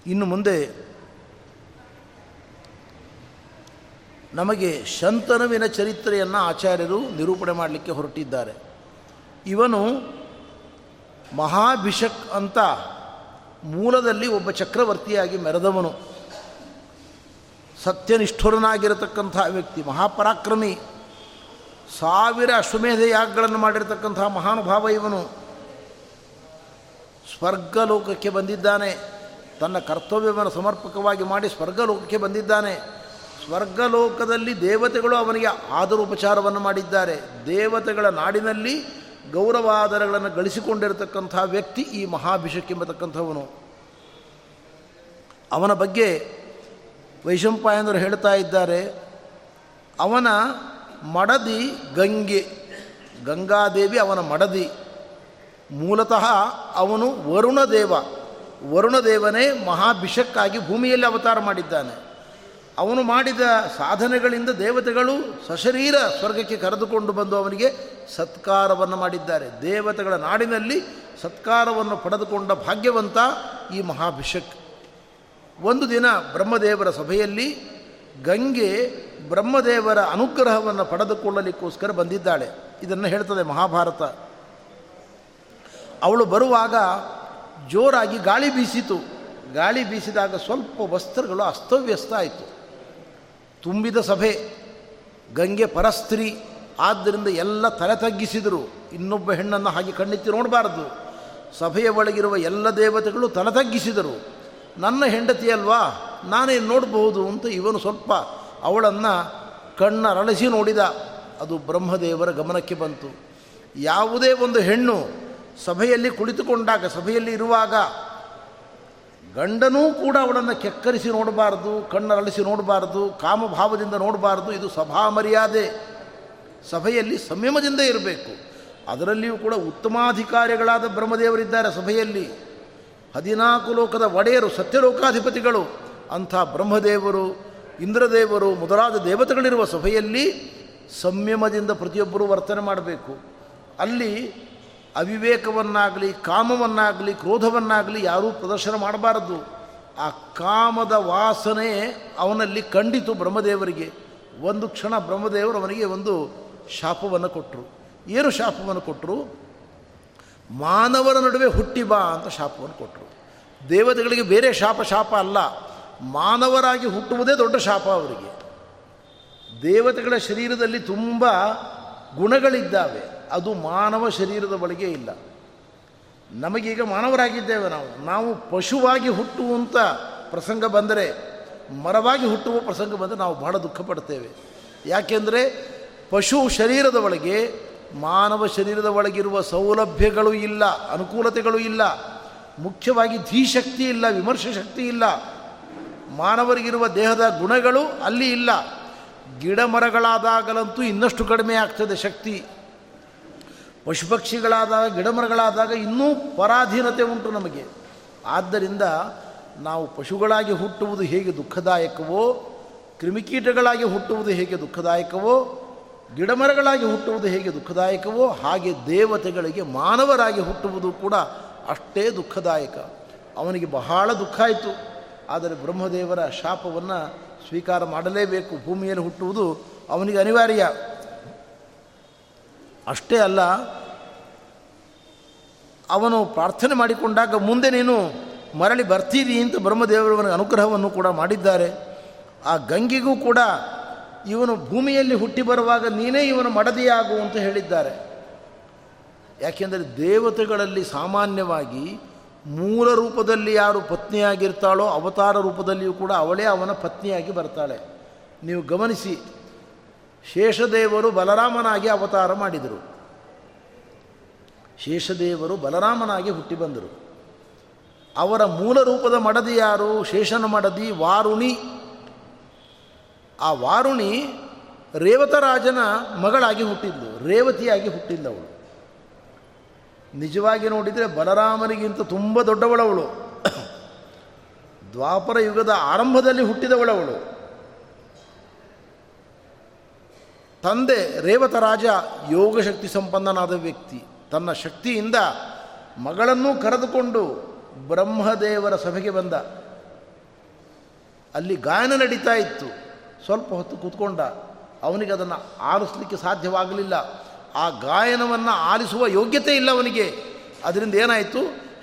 ಇನ್ನು ಮುಂದೆ ನಮಗೆ ಶಂತನುವಿನ ಚರಿತ್ರೆಯನ್ನು ಆಚಾರ್ಯರು ನಿರೂಪಣೆ ಮಾಡಲಿಕ್ಕೆ ಹೊರಟಿದ್ದಾರೆ. ಇವನು ಮಹಾಭಿಷಕ್ ಅಂತ ಮೂಲದಲ್ಲಿ ಒಬ್ಬ ಚಕ್ರವರ್ತಿಯಾಗಿ ಮೆರೆದವನು. ಸತ್ಯನಿಷ್ಠುರನಾಗಿರತಕ್ಕಂಥ ವ್ಯಕ್ತಿ, ಮಹಾಪರಾಕ್ರಮಿ. ಸಾವಿರ ಅಶ್ವಮೇಧ ಯಾಗಗಳನ್ನು ಮಾಡಿರತಕ್ಕಂಥ ಮಹಾನುಭಾವ ಇವನು. ಸ್ವರ್ಗಲೋಕಕ್ಕೆ ಬಂದಿದ್ದಾನೆ. ತನ್ನ ಕರ್ತವ್ಯವನ್ನು ಸಮರ್ಪಕವಾಗಿ ಮಾಡಿ ಸ್ವರ್ಗಲೋಕಕ್ಕೆ ಬಂದಿದ್ದಾನೆ. ಸ್ವರ್ಗಲೋಕದಲ್ಲಿ ದೇವತೆಗಳು ಅವನಿಗೆ ಆದರೋಪಚಾರವನ್ನು ಮಾಡಿದ್ದಾರೆ. ದೇವತೆಗಳ ನಾಡಿನಲ್ಲಿ ಗೌರವಾದರಗಳನ್ನು ಗಳಿಸಿಕೊಂಡಿರತಕ್ಕಂಥ ವ್ಯಕ್ತಿ ಈ ಮಹಾಭಿಷಕ್ ಎಂಬತಕ್ಕಂಥವನು. ಅವನ ಬಗ್ಗೆ ವೈಶಂಪಾಯನರು ಹೇಳ್ತಾ ಇದ್ದಾರೆ, ಅವನ ಮಡದಿ ಗಂಗೆ, ಗಂಗಾದೇವಿ ಅವನ ಮಡದಿ. ಮೂಲತಃ ಅವನು ವರುಣದೇವ, ವರುಣದೇವನೇ ಮಹಾಭಿಷಕ್ಕಾಗಿ ಭೂಮಿಯಲ್ಲಿ ಅವತಾರ ಮಾಡಿದ್ದಾನೆ. ಅವನು ಮಾಡಿದ ಸಾಧನೆಗಳಿಂದ ದೇವತೆಗಳು ಸಶರೀರ ಸ್ವರ್ಗಕ್ಕೆ ಕರೆದುಕೊಂಡು ಬಂದು ಅವನಿಗೆ ಸತ್ಕಾರವನ್ನು ಮಾಡಿದ್ದಾರೆ. ದೇವತೆಗಳ ನಾಡಿನಲ್ಲಿ ಸತ್ಕಾರವನ್ನು ಪಡೆದುಕೊಂಡ ಭಾಗ್ಯವಂತ ಈ ಮಹಾಭಿಷಕ್. ಒಂದು ದಿನ ಬ್ರಹ್ಮದೇವರ ಸಭೆಯಲ್ಲಿ ಗಂಗೆ ಬ್ರಹ್ಮದೇವರ ಅನುಗ್ರಹವನ್ನು ಪಡೆದುಕೊಳ್ಳಲಿಕ್ಕೋಸ್ಕರ ಬಂದಿದ್ದಾಳೆ. ಇದನ್ನು ಹೇಳ್ತದೆ ಮಹಾಭಾರತ. ಅವಳು ಬರುವಾಗ ಜೋರಾಗಿ ಗಾಳಿ ಬೀಸಿತು. ಗಾಳಿ ಬೀಸಿದಾಗ ಸ್ವಲ್ಪ ವಸ್ತ್ರಗಳು ಅಸ್ತವ್ಯಸ್ತ ಆಯಿತು. ತುಂಬಿದ ಸಭೆ, ಗಂಗೆ ಪರಸ್ತ್ರೀ ಆದ್ದರಿಂದ ಎಲ್ಲ ತಲೆ ತಗ್ಗಿಸಿದರು. ಇನ್ನೊಬ್ಬ ಹೆಣ್ಣನ್ನು ಹಾಗೆ ಕಣ್ಣೆತ್ತಿ ನೋಡಬಾರ್ದು. ಸಭೆಯ ಒಳಗಿರುವ ಎಲ್ಲ ದೇವತೆಗಳು ತಲೆ ತಗ್ಗಿಸಿದರು. ನನ್ನ ಹೆಂಡತಿ ಅಲ್ವಾ? ನಾನೇ ನೋಡಬಹುದು ಅಂತ ಇವನು ಸ್ವಲ್ಪ ಅವಳನ್ನು ಕಣ್ಣರಳಿಸಿ ನೋಡಿದ. ಅದು ಬ್ರಹ್ಮದೇವರ ಗಮನಕ್ಕೆ ಬಂತು. ಯಾವುದೇ ಒಂದು ಹೆಣ್ಣು ಸಭೆಯಲ್ಲಿ ಕುಳಿತುಕೊಂಡಾಗ, ಸಭೆಯಲ್ಲಿ ಇರುವಾಗ ಗಂಡನೂ ಕೂಡ ಅವಳನ್ನು ಕೆಕ್ಕರಿಸಿ ನೋಡಬಾರ್ದು, ಕಣ್ಣರಳಿಸಿ ನೋಡಬಾರ್ದು, ಕಾಮಭಾವದಿಂದ ನೋಡಬಾರ್ದು, ಇದು ಸಭಾ ಮರ್ಯಾದೆ. ಸಭೆಯಲ್ಲಿ ಸಂಯಮದಿಂದ ಇರಬೇಕು. ಅದರಲ್ಲಿಯೂ ಕೂಡ ಉತ್ತಮಾಧಿಕಾರಿಗಳಾದ ಬ್ರಹ್ಮದೇವರಿದ್ದಾರೆ ಸಭೆಯಲ್ಲಿ. ಹದಿನಾಲ್ಕು ಲೋಕದ ಒಡೆಯರು, ಸತ್ಯಲೋಕಾಧಿಪತಿಗಳು, ಅಂಥ ಬ್ರಹ್ಮದೇವರು, ಇಂದ್ರದೇವರು ಮೊದಲಾದ ದೇವತೆಗಳಿರುವ ಸಭೆಯಲ್ಲಿ ಸಂಯಮದಿಂದ ಪ್ರತಿಯೊಬ್ಬರೂ ವರ್ತನೆ ಮಾಡಬೇಕು. ಅಲ್ಲಿ ಅವಿವೇಕವನ್ನಾಗಲಿ, ಕಾಮವನ್ನಾಗಲಿ, ಕ್ರೋಧವನ್ನಾಗಲಿ ಯಾರೂ ಪ್ರದರ್ಶನ ಮಾಡಬಾರದು. ಆ ಕಾಮದ ವಾಸನೆ ಅವನಲ್ಲಿ ಕಂಡಿತು ಬ್ರಹ್ಮದೇವರಿಗೆ. ಒಂದು ಕ್ಷಣ ಬ್ರಹ್ಮದೇವರು ಅವನಿಗೆ ಒಂದು ಶಾಪವನ್ನು ಕೊಟ್ಟರು ಏನು ಶಾಪವನ್ನು ಕೊಟ್ಟರು ಮಾನವರ ನಡುವೆ ಹುಟ್ಟಿ ಬಾ ಅಂತ ಶಾಪವನ್ನು ಕೊಟ್ಟರು ದೇವತೆಗಳಿಗೆ ಬೇರೆ ಶಾಪ ಶಾಪ ಅಲ್ಲ. ಮಾನವರಾಗಿ ಹುಟ್ಟುವುದೇ ದೊಡ್ಡ ಶಾಪ ಅವರಿಗೆ. ದೇವತೆಗಳ ಶರೀರದಲ್ಲಿ ತುಂಬ ಗುಣಗಳಿದ್ದಾವೆ. ಅದು ಮಾನವ ಶರೀರದ ಒಳಗೆ ಇಲ್ಲ. ನಮಗೀಗ ಮಾನವರಾಗಿದ್ದೇವೆ ನಾವು. ನಾವು ಪಶುವಾಗಿ ಹುಟ್ಟುವಂಥ ಪ್ರಸಂಗ ಬಂದರೆ, ಮರವಾಗಿ ಹುಟ್ಟುವ ಪ್ರಸಂಗ ಬಂದರೆ ನಾವು ಬಹಳ ದುಃಖ ಪಡ್ತೇವೆ. ಯಾಕೆಂದರೆ ಪಶು ಶರೀರದ ಒಳಗೆ, ಮಾನವ ಶರೀರದ ಒಳಗಿರುವ ಸೌಲಭ್ಯಗಳು ಇಲ್ಲ, ಅನುಕೂಲತೆಗಳು ಇಲ್ಲ, ಮುಖ್ಯವಾಗಿ ಧೀಶಕ್ತಿ ಇಲ್ಲ, ವಿಮರ್ಶೆ ಶಕ್ತಿ ಇಲ್ಲ, ಮಾನವರಿಗಿರುವ ದೇಹದ ಗುಣಗಳು ಅಲ್ಲಿ ಇಲ್ಲ. ಗಿಡ ಮರಗಳಾದಾಗಲಂತೂ ಇನ್ನಷ್ಟು ಕಡಿಮೆ ಆಗ್ತದೆ ಶಕ್ತಿ. ಪಶುಪಕ್ಷಿಗಳಾದಾಗ, ಗಿಡಮರಗಳಾದಾಗ ಇನ್ನೂ ಪರಾಧೀನತೆ ಉಂಟು ನಮಗೆ. ಆದ್ದರಿಂದ ನಾವು ಪಶುಗಳಾಗಿ ಹುಟ್ಟುವುದು ಹೇಗೆ ದುಃಖದಾಯಕವೋ, ಕ್ರಿಮಿಕೀಟಗಳಾಗಿ ಹುಟ್ಟುವುದು ಹೇಗೆ ದುಃಖದಾಯಕವೋ, ಗಿಡಮರಗಳಾಗಿ ಹುಟ್ಟುವುದು ಹೇಗೆ ದುಃಖದಾಯಕವೋ, ಹಾಗೆ ದೇವತೆಗಳಿಗೆ ಮಾನವರಾಗಿ ಹುಟ್ಟುವುದು ಕೂಡ ಅಷ್ಟೇ ದುಃಖದಾಯಕ. ಅವನಿಗೆ ಬಹಳ ದುಃಖ ಆಯಿತು. ಆದರೆ ಬ್ರಹ್ಮದೇವರ ಶಾಪವನ್ನು ಸ್ವೀಕಾರ ಮಾಡಲೇಬೇಕು. ಭೂಮಿಯಲ್ಲಿ ಹುಟ್ಟುವುದು ಅವನಿಗೆ ಅನಿವಾರ್ಯ. ಅಷ್ಟೇ ಅಲ್ಲ, ಅವನು ಪ್ರಾರ್ಥನೆ ಮಾಡಿಕೊಂಡಾಗ ಮುಂದೆ ನೀನು ಮರಳಿ ಬರ್ತೀರಿ ಅಂತ ಬ್ರಹ್ಮದೇವರವನಿಗೆ ಅನುಗ್ರಹವನ್ನು ಕೂಡ ಮಾಡಿದ್ದಾರೆ. ಆ ಗಂಗೆಗೂ ಕೂಡ ಇವನು ಭೂಮಿಯಲ್ಲಿ ಹುಟ್ಟಿ ಬರುವಾಗ ನೀನೇ ಇವನು ಮಡದಿಯಾಗು ಅಂತ ಹೇಳಿದ್ದಾರೆ. ಯಾಕೆಂದರೆ ದೇವತೆಗಳಲ್ಲಿ ಸಾಮಾನ್ಯವಾಗಿ ಮೂಲ ರೂಪದಲ್ಲಿ ಯಾರು ಪತ್ನಿಯಾಗಿರ್ತಾಳೋ ಅವತಾರ ರೂಪದಲ್ಲಿಯೂ ಕೂಡ ಅವಳೇ ಅವನ ಪತ್ನಿಯಾಗಿ ಬರ್ತಾಳೆ. ನೀವು ಗಮನಿಸಿ ಶೇಷದೇವರು ಬಲರಾಮನಾಗಿ ಅವತಾರ ಮಾಡಿದರು. ಶೇಷದೇವರು ಬಲರಾಮನಾಗಿ ಹುಟ್ಟಿ ಬಂದರು. ಅವರ ಮೂಲ ರೂಪದ ಮಡದಿ ಯಾರು? ಶೇಷನ ಮಡದಿ ವಾರುಣಿ. ಆ ವಾರುಣಿ ರೇವತರಾಜನ ಮಗಳಾಗಿ ಹುಟ್ಟಿದ್ದು ರೇವತಿಯಾಗಿ ಹುಟ್ಟಿದ್ದವಳು ನಿಜವಾಗಿ ನೋಡಿದರೆ ಬಲರಾಮನಿಗಿಂತ ತುಂಬ ದೊಡ್ಡವಳವಳು. ದ್ವಾಪರ ಯುಗದ ಆರಂಭದಲ್ಲಿ ಹುಟ್ಟಿದವಳವಳು. ತಂದೆ ರೇವತರಾಜ ಯೋಗಶಕ್ತಿ ಸಂಪನ್ನನಾದ ವ್ಯಕ್ತಿ. ತನ್ನ ಶಕ್ತಿಯಿಂದ ಮಗಳನ್ನು ಕರೆದುಕೊಂಡು ಬ್ರಹ್ಮದೇವರ ಸಭೆಗೆ ಬಂದ. ಅಲ್ಲಿ ಗಾಯನ ನಡೀತಾ ಇತ್ತು. ಸ್ವಲ್ಪ ಹೊತ್ತು ಕೂತ್ಕೊಂಡ. ಅವನಿಗೆ ಅದನ್ನು ಆಲಿಸಲಿಕ್ಕೆ ಸಾಧ್ಯವಾಗಲಿಲ್ಲ. ಆ ಗಾಯನವನ್ನು ಆಲಿಸುವ ಯೋಗ್ಯತೆ ಇಲ್ಲ ಅವನಿಗೆ. ಅದರಿಂದ ಏನಾಯಿತು?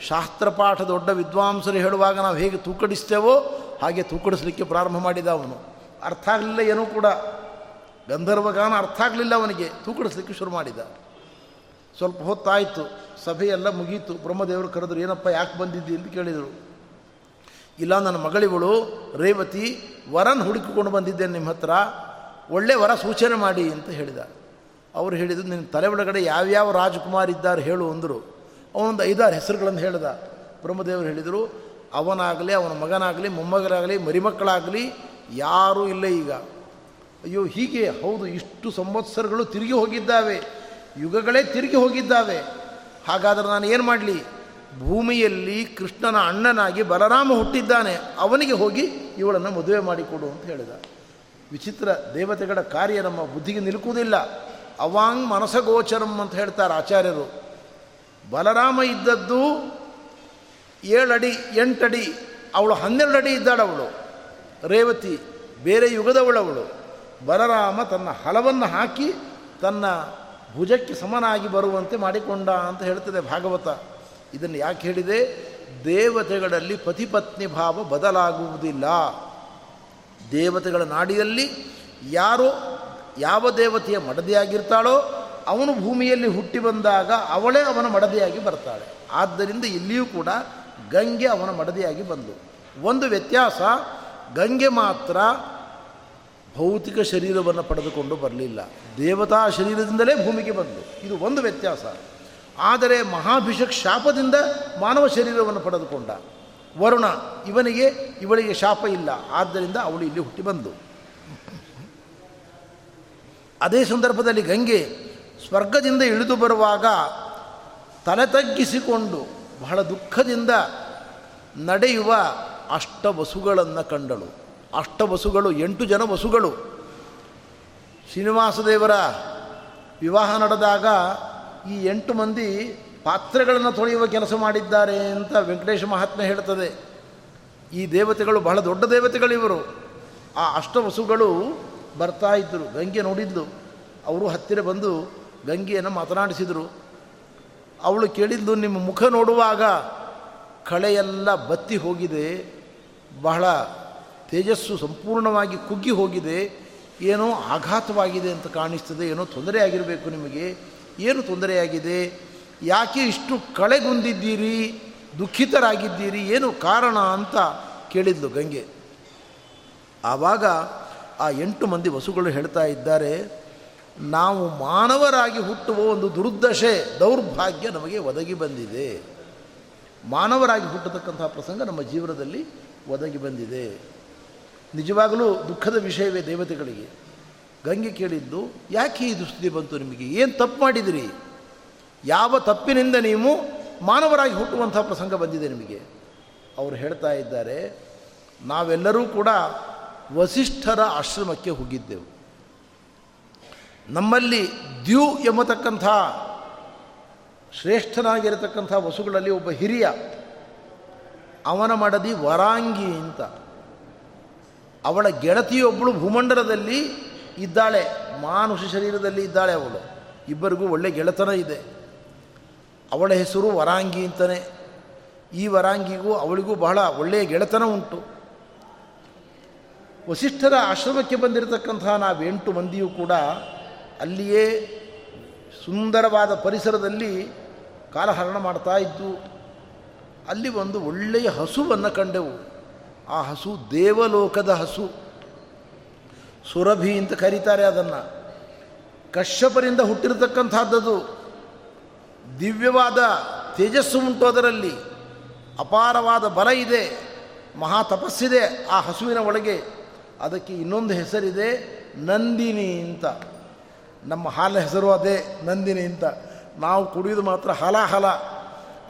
ಶಾಸ್ತ್ರಪಾಠ ದೊಡ್ಡ ವಿದ್ವಾಂಸರು ಹೇಳುವಾಗ ನಾವು ಹೇಗೆ ತೂಕಡಿಸ್ತೇವೋ ಹಾಗೆ ತೂಕಡಿಸಲಿಕ್ಕೆ ಪ್ರಾರಂಭ ಮಾಡಿದ ಅವನು. ಅರ್ಥ ಆಗಲಿಲ್ಲ ಏನೂ ಕೂಡ. ಗಂಧರ್ವಗಾನ ಅರ್ಥ ಆಗಲಿಲ್ಲ ಅವನಿಗೆ. ತೂಕಡಿಸ್ಲಿಕ್ಕೆ ಶುರು ಮಾಡಿದ. ಸ್ವಲ್ಪ ಹೊತ್ತಾಯಿತು. ಸಭೆಯೆಲ್ಲ ಮುಗೀತು. ಬ್ರಹ್ಮದೇವರು ಕರೆದ್ರು, ಏನಪ್ಪ, ಯಾಕೆ ಬಂದಿದ್ದಿ? ಅಂತ ಕೇಳಿದರು. ಇಲ್ಲ, ನನ್ನ ಮಗಳಿವಳು ರೇವತಿ ವರನ್ ಹುಡುಕಿಕೊಂಡು ಬಂದಿದ್ದೇನೆ ನಿಮ್ಮ ಹತ್ರ. ಒಳ್ಳೆ ವರ ಸೂಚನೆ ಮಾಡಿ ಅಂತ ಹೇಳಿದ. ಅವರು ಹೇಳಿದರು ನಿನ್ನ ತಲೆ ಒಳಗಡೆ ಯಾವ್ಯಾವ ರಾಜಕುಮಾರ್ ಇದ್ದಾರೆ ಹೇಳು ಅಂದರು. ಅವನೊಂದು ಐದಾರು ಹೆಸರುಗಳನ್ನು ಹೇಳಿದ. ಬ್ರಹ್ಮದೇವರು ಹೇಳಿದರು, ಅವನಾಗಲಿ, ಅವನ ಮಗನಾಗಲಿ ಮೊಮ್ಮಗನಾಗಲಿ ಮರಿಮಕ್ಕಳಾಗಲಿ ಯಾರೂ ಇಲ್ಲ ಈಗ. ಅಯ್ಯೋ, ಹೀಗೆ? ಹೌದು, ಇಷ್ಟು ಸಂವತ್ಸರಗಳು ತಿರುಗಿ ಹೋಗಿದ್ದಾವೆ. ಯುಗಗಳೇ ತಿರುಗಿ ಹೋಗಿದ್ದಾವೆ. ಹಾಗಾದರೆ ನಾನು ಏನು ಮಾಡಲಿ? ಭೂಮಿಯಲ್ಲಿ ಕೃಷ್ಣನ ಅಣ್ಣನಾಗಿ ಬಲರಾಮ ಹುಟ್ಟಿದ್ದಾನೆ. ಅವನಿಗೆ ಹೋಗಿ ಇವಳನ್ನು ಮದುವೆ ಮಾಡಿಕೊಡು ಅಂತ ಹೇಳಿದ. ವಿಚಿತ್ರ ದೇವತೆಗಳ ಕಾರ್ಯ ನಮ್ಮ ಬುದ್ಧಿಗೆ ನಿಲುಕುವುದಿಲ್ಲ. ಅವಾಂಗ್ ಮನಸಗೋಚರಂ ಅಂತ ಹೇಳ್ತಾರೆ ಆಚಾರ್ಯರು. ಬಲರಾಮ ಇದ್ದದ್ದು ಏಳಡಿ, ಎಂಟಡಿ, ಅವಳು ಹನ್ನೆರಡು ಅಡಿ ಇದ್ದಾಳವಳು. ರೇವತಿ, ಬೇರೆ ಯುಗದವಳವಳು. ಬಲರಾಮ ತನ್ನ ಹಲವನ್ನು ಹಾಕಿ ತನ್ನ ಭುಜಕ್ಕೆ ಸಮನಾಗಿ ಬರುವಂತೆ ಮಾಡಿಕೊಂಡ ಅಂತ ಹೇಳ್ತದೆ ಭಾಗವತ. ಇದನ್ನು ಯಾಕೆ ಹೇಳಿದೆ? ದೇವತೆಗಳಲ್ಲಿ ಪತಿಪತ್ನಿ ಭಾವ ಬದಲಾಗುವುದಿಲ್ಲ. ದೇವತೆಗಳ ನಾಡಿಯಲ್ಲಿ ಯಾರು ಯಾವ ದೇವತೆಯ ಮಡದಿಯಾಗಿರ್ತಾಳೋ ಅವನು ಭೂಮಿಯಲ್ಲಿ ಹುಟ್ಟಿ ಬಂದಾಗ ಅವಳೇ ಅವನ ಮಡದಿಯಾಗಿ ಬರ್ತಾಳೆ. ಆದ್ದರಿಂದ ಇಲ್ಲಿಯೂ ಕೂಡ ಗಂಗೆ ಅವನ ಮಡದಿಯಾಗಿ ಬಂದು. ಒಂದು ವ್ಯತ್ಯಾಸ, ಗಂಗೆ ಮಾತ್ರ ಭೌತಿಕ ಶರೀರವನ್ನು ಪಡೆದುಕೊಂಡು ಬರಲಿಲ್ಲ. ದೇವತಾ ಶರೀರದಿಂದಲೇ ಭೂಮಿಗೆ ಬಂದು. ಇದು ಒಂದು ವ್ಯತ್ಯಾಸ. ಆದರೆ ಮಹಾಭಿಷಕ್ ಶಾಪದಿಂದ ಮಾನವ ಶರೀರವನ್ನು ಪಡೆದುಕೊಂಡ. ವರುಣ, ಇವನಿಗೆ, ಇವಳಿಗೆ ಶಾಪ ಇಲ್ಲ. ಆದ್ದರಿಂದ ಅವಳು ಇಲ್ಲಿ ಹುಟ್ಟಿ ಬಂದು. ಅದೇ ಸಂದರ್ಭದಲ್ಲಿ ಗಂಗೆ ಸ್ವರ್ಗದಿಂದ ಇಳಿದು ಬರುವಾಗ ತಲೆ ತಗ್ಗಿಸಿಕೊಂಡು ಬಹಳ ದುಃಖದಿಂದ ನಡೆಯುವ ಅಷ್ಟ ವಸುಗಳನ್ನು ಕಂಡಳು. ಅಷ್ಟ ವಸುಗಳು, ಎಂಟು ಜನ ವಸುಗಳು. ಶ್ರೀನಿವಾಸದೇವರ ವಿವಾಹ ನಡೆದಾಗ ಈ ಎಂಟು ಮಂದಿ ಪಾತ್ರೆಗಳನ್ನು ತೊಳೆಯುವ ಕೆಲಸ ಮಾಡಿದ್ದಾರೆ ಅಂತ ವೆಂಕಟೇಶ ಮಹಾತ್ಮೆ ಹೇಳ್ತದೆ. ಈ ದೇವತೆಗಳು ಬಹಳ ದೊಡ್ಡ ದೇವತೆಗಳಿವರು ಆ ಅಷ್ಟವಸುಗಳು ಬರ್ತಾ ಇದ್ದರು ಗಂಗೆ ನೋಡಿದ್ಲು. ಅವರು ಹತ್ತಿರ ಬಂದು ಗಂಗೆಯನ್ನು ಮಾತನಾಡಿಸಿದರು. ಅವಳು ಕೇಳಿದ್ದು ನಿಮ್ಮ ಮುಖ ನೋಡುವಾಗ ಕಳೆಯೆಲ್ಲ ಬತ್ತಿ ಹೋಗಿದೆ. ಬಹಳ ತೇಜಸ್ಸು ಸಂಪೂರ್ಣವಾಗಿ ಕುಗ್ಗಿ ಹೋಗಿದೆ, ಏನೋ ಆಘಾತವಾಗಿದೆ ಅಂತ ಕಾಣಿಸ್ತದೆ, ಏನೋ ತೊಂದರೆ ಆಗಿರಬೇಕು ನಿಮಗೆ, ಏನು ತೊಂದರೆಯಾಗಿದೆ, ಯಾಕೆ ಇಷ್ಟು ಕಳೆಗುಂದಿದ್ದೀರಿ ದುಃಖಿತರಾಗಿದ್ದೀರಿ, ಏನು ಕಾರಣ ಅಂತ ಕೇಳಿದ್ಲು ಗಂಗೆ. ಆವಾಗ ಆ ಎಂಟು ಮಂದಿ ವಸುಗಳು ಹೇಳ್ತಾ ಇದ್ದಾರೆ, ನಾವು ಮಾನವರಾಗಿ ಹುಟ್ಟುವ ಒಂದು ದುರ್ದಶೆ ದೌರ್ಭಾಗ್ಯ ನಮಗೆ ಒದಗಿ ಬಂದಿದೆ. ಮಾನವರಾಗಿ ಹುಟ್ಟತಕ್ಕಂಥ ಪ್ರಸಂಗ ನಮ್ಮ ಜೀವನದಲ್ಲಿ ಒದಗಿ ಬಂದಿದೆ. ನಿಜವಾಗಲೂ ದುಃಖದ ವಿಷಯವೇ ದೇವತೆಗಳಿಗೆ. ಗಂಗೆ ಕೇಳಿದ್ದು, ಯಾಕೆ ಈ ದುಸ್ಥಿತಿ ಬಂತು ನಿಮಗೆ? ಏನು ತಪ್ಪು ಮಾಡಿದಿರಿ? ಯಾವ ತಪ್ಪಿನಿಂದ ನೀವು ಮಾನವರಾಗಿ ಹುಟ್ಟುವಂಥ ಪ್ರಸಂಗ ಬಂದಿದೆ ನಿಮಗೆ? ಅವರು ಹೇಳ್ತಾ ಇದ್ದಾರೆ, ನಾವೆಲ್ಲರೂ ಕೂಡ ವಸಿಷ್ಠರ ಆಶ್ರಮಕ್ಕೆ ಹೋಗಿದ್ದೆವು. ನಮ್ಮಲ್ಲಿ ದ್ಯು ಎಂಬತಕ್ಕಂಥ, ಶ್ರೇಷ್ಠನಾಗಿರತಕ್ಕಂಥ ವಸುಗಳಲ್ಲಿ ಒಬ್ಬ ಹಿರಿಯ, ಅವನ ಮಡದಿ ವರಾಂಗಿ ಅಂತ. ಅವಳ ಗೆಳತಿಯೊಬ್ಬಳು ಭೂಮಂಡಲದಲ್ಲಿ ಇದ್ದಾಳೆ, ಮಾನುಷ ಶರೀರದಲ್ಲಿ ಇದ್ದಾಳೆ ಅವಳು. ಇಬ್ಬರಿಗೂ ಒಳ್ಳೆ ಗೆಳೆತನ ಇದೆ. ಅವಳ ಹೆಸರು ವರಾಂಗಿ ಅಂತಲೇ ಈ ವರಾಂಗಿಗೂ ಅವಳಿಗೂ ಬಹಳ ಒಳ್ಳೆಯ ಗೆಳೆತನ ಉಂಟು. ವಸಿಷ್ಠರ ಆಶ್ರಮಕ್ಕೆ ಬಂದಿರತಕ್ಕಂತಹ ನಾವೆಂಟು ಮಂದಿಯೂ ಕೂಡ ಅಲ್ಲಿಯೇ ಸುಂದರವಾದ ಪರಿಸರದಲ್ಲಿ ಕಾಲಹರಣ ಮಾಡ್ತಾ ಇದ್ದು, ಅಲ್ಲಿ ಒಂದು ಒಳ್ಳೆಯ ಹಸುವನ್ನು ಕಂಡೆವು. ಆ ಹಸು ದೇವಲೋಕದ ಹಸು. ಸುರಭಿ ಅಂತ ಕರೀತಾರೆ ಅದನ್ನು. ಕಶ್ಯಪರಿಂದ ಹುಟ್ಟಿರತಕ್ಕಂಥದ್ದು ದಿವ್ಯವಾದ ತೇಜಸ್ಸು ಉಂಟು ಅದರಲ್ಲಿ. ಅಪಾರವಾದ ಬಲ ಇದೆ. ಮಹಾ ತಪಸ್ಸಿದೆ ಆ ಹಸುವಿನ ಒಳಗೆ. ಅದಕ್ಕೆ ಇನ್ನೊಂದು ಹೆಸರಿದೆ ನಂದಿನಿ ಅಂತ. ನಮ್ಮ ಹಾಲ ಹೆಸರು ಅದೇ, ನಂದಿನಿ ಅಂತ. ನಾವು ಕುಡಿಯೋದು ಮಾತ್ರ ಹಲ ಹಲ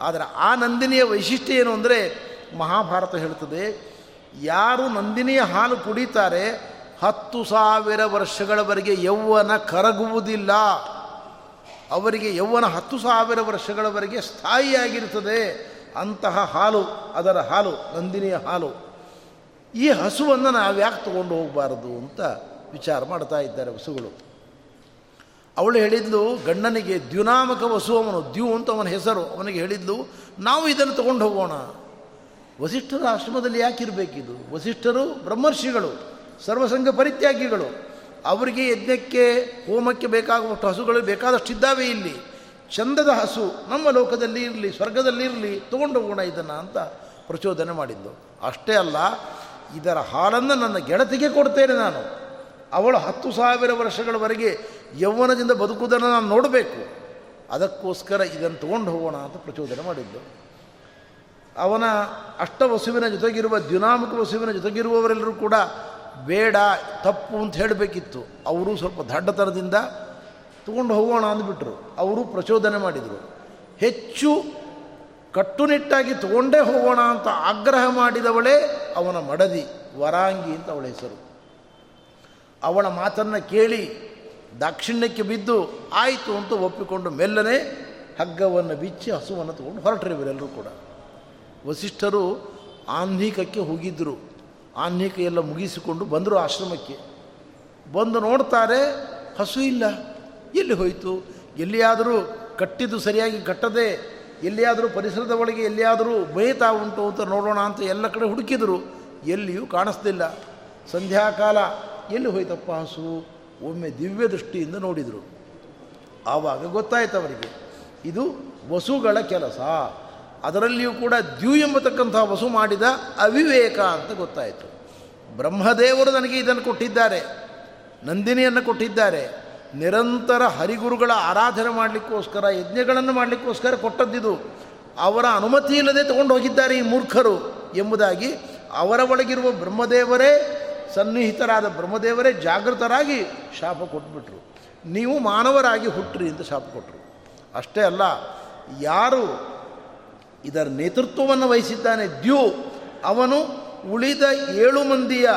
ಆದರೆ ಆ ನಂದಿನಿಯ ವೈಶಿಷ್ಟ್ಯ ಏನು ಅಂದರೆ ಮಹಾಭಾರತ ಹೇಳ್ತದೆ ಯಾರು ನಂದಿನಿಯ ಹಾಲು ಕುಡಿತಾರೆ ಹತ್ತು ಸಾವಿರ ವರ್ಷಗಳವರೆಗೆ ಯೌವನ ಕರಗುವುದಿಲ್ಲ. ಅವರಿಗೆ ಯೌವನ ಹತ್ತು ಸಾವಿರ ವರ್ಷಗಳವರೆಗೆ ಸ್ಥಾಯಿಯಾಗಿರ್ತದೆ ಅಂತಹ ಹಾಲು, ಅದರ ಹಾಲು, ನಂದಿನಿಯ ಹಾಲು. ಈ ಹಸುವನ್ನು ನಾವು ಯಾಕೆ ತಗೊಂಡು ಹೋಗಬಾರದು ಅಂತ ವಿಚಾರ ಮಾಡ್ತಾ ಇದ್ದಾರೆ ಹಸುಗಳು. ಅವಳು ಹೇಳಿದ್ಲು, ಗಂಡನಿಗೆ ದ್ಯುನಾಮಕ ವಸು, ಅವನು ದ್ಯು ಅಂತ ಅವನ ಹೆಸರು. ಅವನಿಗೆ ಹೇಳಿದ್ಲು, ನಾವು ಇದನ್ನು ತಗೊಂಡು ಹೋಗೋಣ. ವಸಿಷ್ಠರ ಆಶ್ರಮದಲ್ಲಿ ಯಾಕಿರಬೇಕಿದು? ವಸಿಷ್ಠರು, ಬ್ರಹ್ಮರ್ಷಿಗಳು, ಸರ್ವಸಂಗ ಪರಿತ್ಯಾಗಿಗಳು. ಅವರಿಗೆ ಯಜ್ಞಕ್ಕೆ, ಹೋಮಕ್ಕೆ ಬೇಕಾಗುವಷ್ಟು ಹಸುಗಳು ಬೇಕಾದಷ್ಟು ಇದ್ದಾವೆ ಇಲ್ಲಿ. ಚಂದದ ಹಸು ನಮ್ಮ ಲೋಕದಲ್ಲಿ ಇರಲಿ, ಸ್ವರ್ಗದಲ್ಲಿ ಇರಲಿ, ತಗೊಂಡು ಹೋಗೋಣ ಇದನ್ನು ಅಂತ ಪ್ರಚೋದನೆ ಮಾಡಿದ್ದು. ಅಷ್ಟೇ ಅಲ್ಲ, ಇದರ ಹಾಲನ್ನು ನನ್ನ ಗೆಳತಿಗೆ ಕೊಡ್ತೇನೆ ನಾನು. ಅವಳು ಹತ್ತು ಸಾವಿರ ವರ್ಷಗಳವರೆಗೆ ಯೌವನದಿಂದ ಬದುಕುವುದನ್ನು ನಾನು ನೋಡಬೇಕು. ಅದಕ್ಕೋಸ್ಕರ ಇದನ್ನು ತಗೊಂಡು ಹೋಗೋಣ ಅಂತ ಪ್ರಚೋದನೆ ಮಾಡಿದ್ದು. ಅವನ ಅಷ್ಟವಸುವಿನ ಜೊತೆಗಿರುವ ದ್ಯುನಾಮಕ ವಸುವಿನ ಜೊತೆಗಿರುವವರೆಲ್ಲರೂ ಕೂಡ ಬೇಡ, ತಪ್ಪು ಅಂತ ಹೇಳಬೇಕಿತ್ತು. ಅವರು ಸ್ವಲ್ಪ ದಡ್ಡತನದಿಂದ ತಗೊಂಡು ಹೋಗೋಣ ಅಂದ್ಬಿಟ್ರು. ಅವರು ಪ್ರಚೋದನೆ ಮಾಡಿದರು. ಹೆಚ್ಚು ಕಟ್ಟುನಿಟ್ಟಾಗಿ ತಗೊಂಡೇ ಹೋಗೋಣ ಅಂತ ಆಗ್ರಹ ಮಾಡಿದವಳೇ ಅವನ ಮಡದಿ, ವರಾಂಗಿ ಅಂತ ಅವಳ ಹೆಸರು. ಅವಳ ಮಾತನ್ನು ಕೇಳಿ ದಾಕ್ಷಿಣ್ಯಕ್ಕೆ ಬಿದ್ದು, ಆಯಿತು ಅಂತ ಒಪ್ಪಿಕೊಂಡು ಮೆಲ್ಲನೆ ಹಗ್ಗವನ್ನು ಬಿಚ್ಚಿ ಹಸುವನ್ನು ತಗೊಂಡು ಹೊರಟ್ರಿ ಇವರೆಲ್ಲರೂ ಕೂಡ. ವಸಿಷ್ಠರು ಆನ್ಹೀಕಕ್ಕೆ ಹೋಗಿದ್ದರು ಆನ್ಹೀಕ ಎಲ್ಲ ಮುಗಿಸಿಕೊಂಡು ಬಂದರು ಆಶ್ರಮಕ್ಕೆ. ಬಂದು ನೋಡ್ತಾರೆ, ಹಸು ಇಲ್ಲ. ಎಲ್ಲಿ ಹೋಯಿತು? ಎಲ್ಲಿಯಾದರೂ ಕಟ್ಟಿದ್ದು ಸರಿಯಾಗಿ ಕಟ್ಟದೆ, ಎಲ್ಲಿಯಾದರೂ ಪರಿಸರದ ಒಳಗೆ ಎಲ್ಲಿಯಾದರೂ ಬಯತಾ ಉಂಟು ಅಂತ ನೋಡೋಣ ಅಂತ ಎಲ್ಲ ಕಡೆ ಹುಡುಕಿದರು. ಎಲ್ಲಿಯೂ ಕಾಣಿಸ್ತಿಲ್ಲ. ಸಂಧ್ಯಾಕಾಲ, ಎಲ್ಲಿ ಹೋಯ್ತಪ್ಪ ಹಸು? ಒಮ್ಮೆ ದಿವ್ಯ ದೃಷ್ಟಿಯಿಂದ ನೋಡಿದರು. ಆವಾಗ ಗೊತ್ತಾಯ್ತು ಅವರಿಗೆ, ಇದು ವಸುಗಳ ಕೆಲಸ. ಅದರಲ್ಲಿಯೂ ಕೂಡ ದ್ಯು ಎಂಬತಕ್ಕಂಥ ವಸು ಮಾಡಿದ ಅವಿವೇಕ ಅಂತ ಗೊತ್ತಾಯಿತು. ಬ್ರಹ್ಮದೇವರು ನನಗೆ ಇದನ್ನು ಕೊಟ್ಟಿದ್ದಾರೆ, ನಂದಿನಿಯನ್ನು ಕೊಟ್ಟಿದ್ದಾರೆ, ನಿರಂತರ ಹರಿಗುರುಗಳ ಆರಾಧನೆ ಮಾಡಲಿಕ್ಕೋಸ್ಕರ, ಯಜ್ಞಗಳನ್ನು ಮಾಡಲಿಕ್ಕೋಸ್ಕರ ಕೊಟ್ಟದ್ದಿದು. ಅವರ ಅನುಮತಿ ಇಲ್ಲದೆ ತಗೊಂಡು ಹೋಗಿದ್ದಾರೆ ಈ ಮೂರ್ಖರು ಎಂಬುದಾಗಿ ಅವರ ಒಳಗಿರುವ ಬ್ರಹ್ಮದೇವರೇ, ಸನ್ನಿಹಿತರಾದ ಬ್ರಹ್ಮದೇವರೇ ಜಾಗೃತರಾಗಿ ಶಾಪ ಕೊಟ್ಬಿಟ್ರು. ನೀವು ಮಾನವರಾಗಿ ಹುಟ್ಟ್ರಿ ಅಂತ ಶಾಪ ಕೊಟ್ಟರು ಅಷ್ಟೇ ಅಲ್ಲ, ಯಾರು ಇದರ ನೇತೃತ್ವವನ್ನು ವಹಿಸಿದ್ದಾನೆ. ದ್ಯೂ ಅವನು ಉಳಿದ ಏಳು ಮಂದಿಯ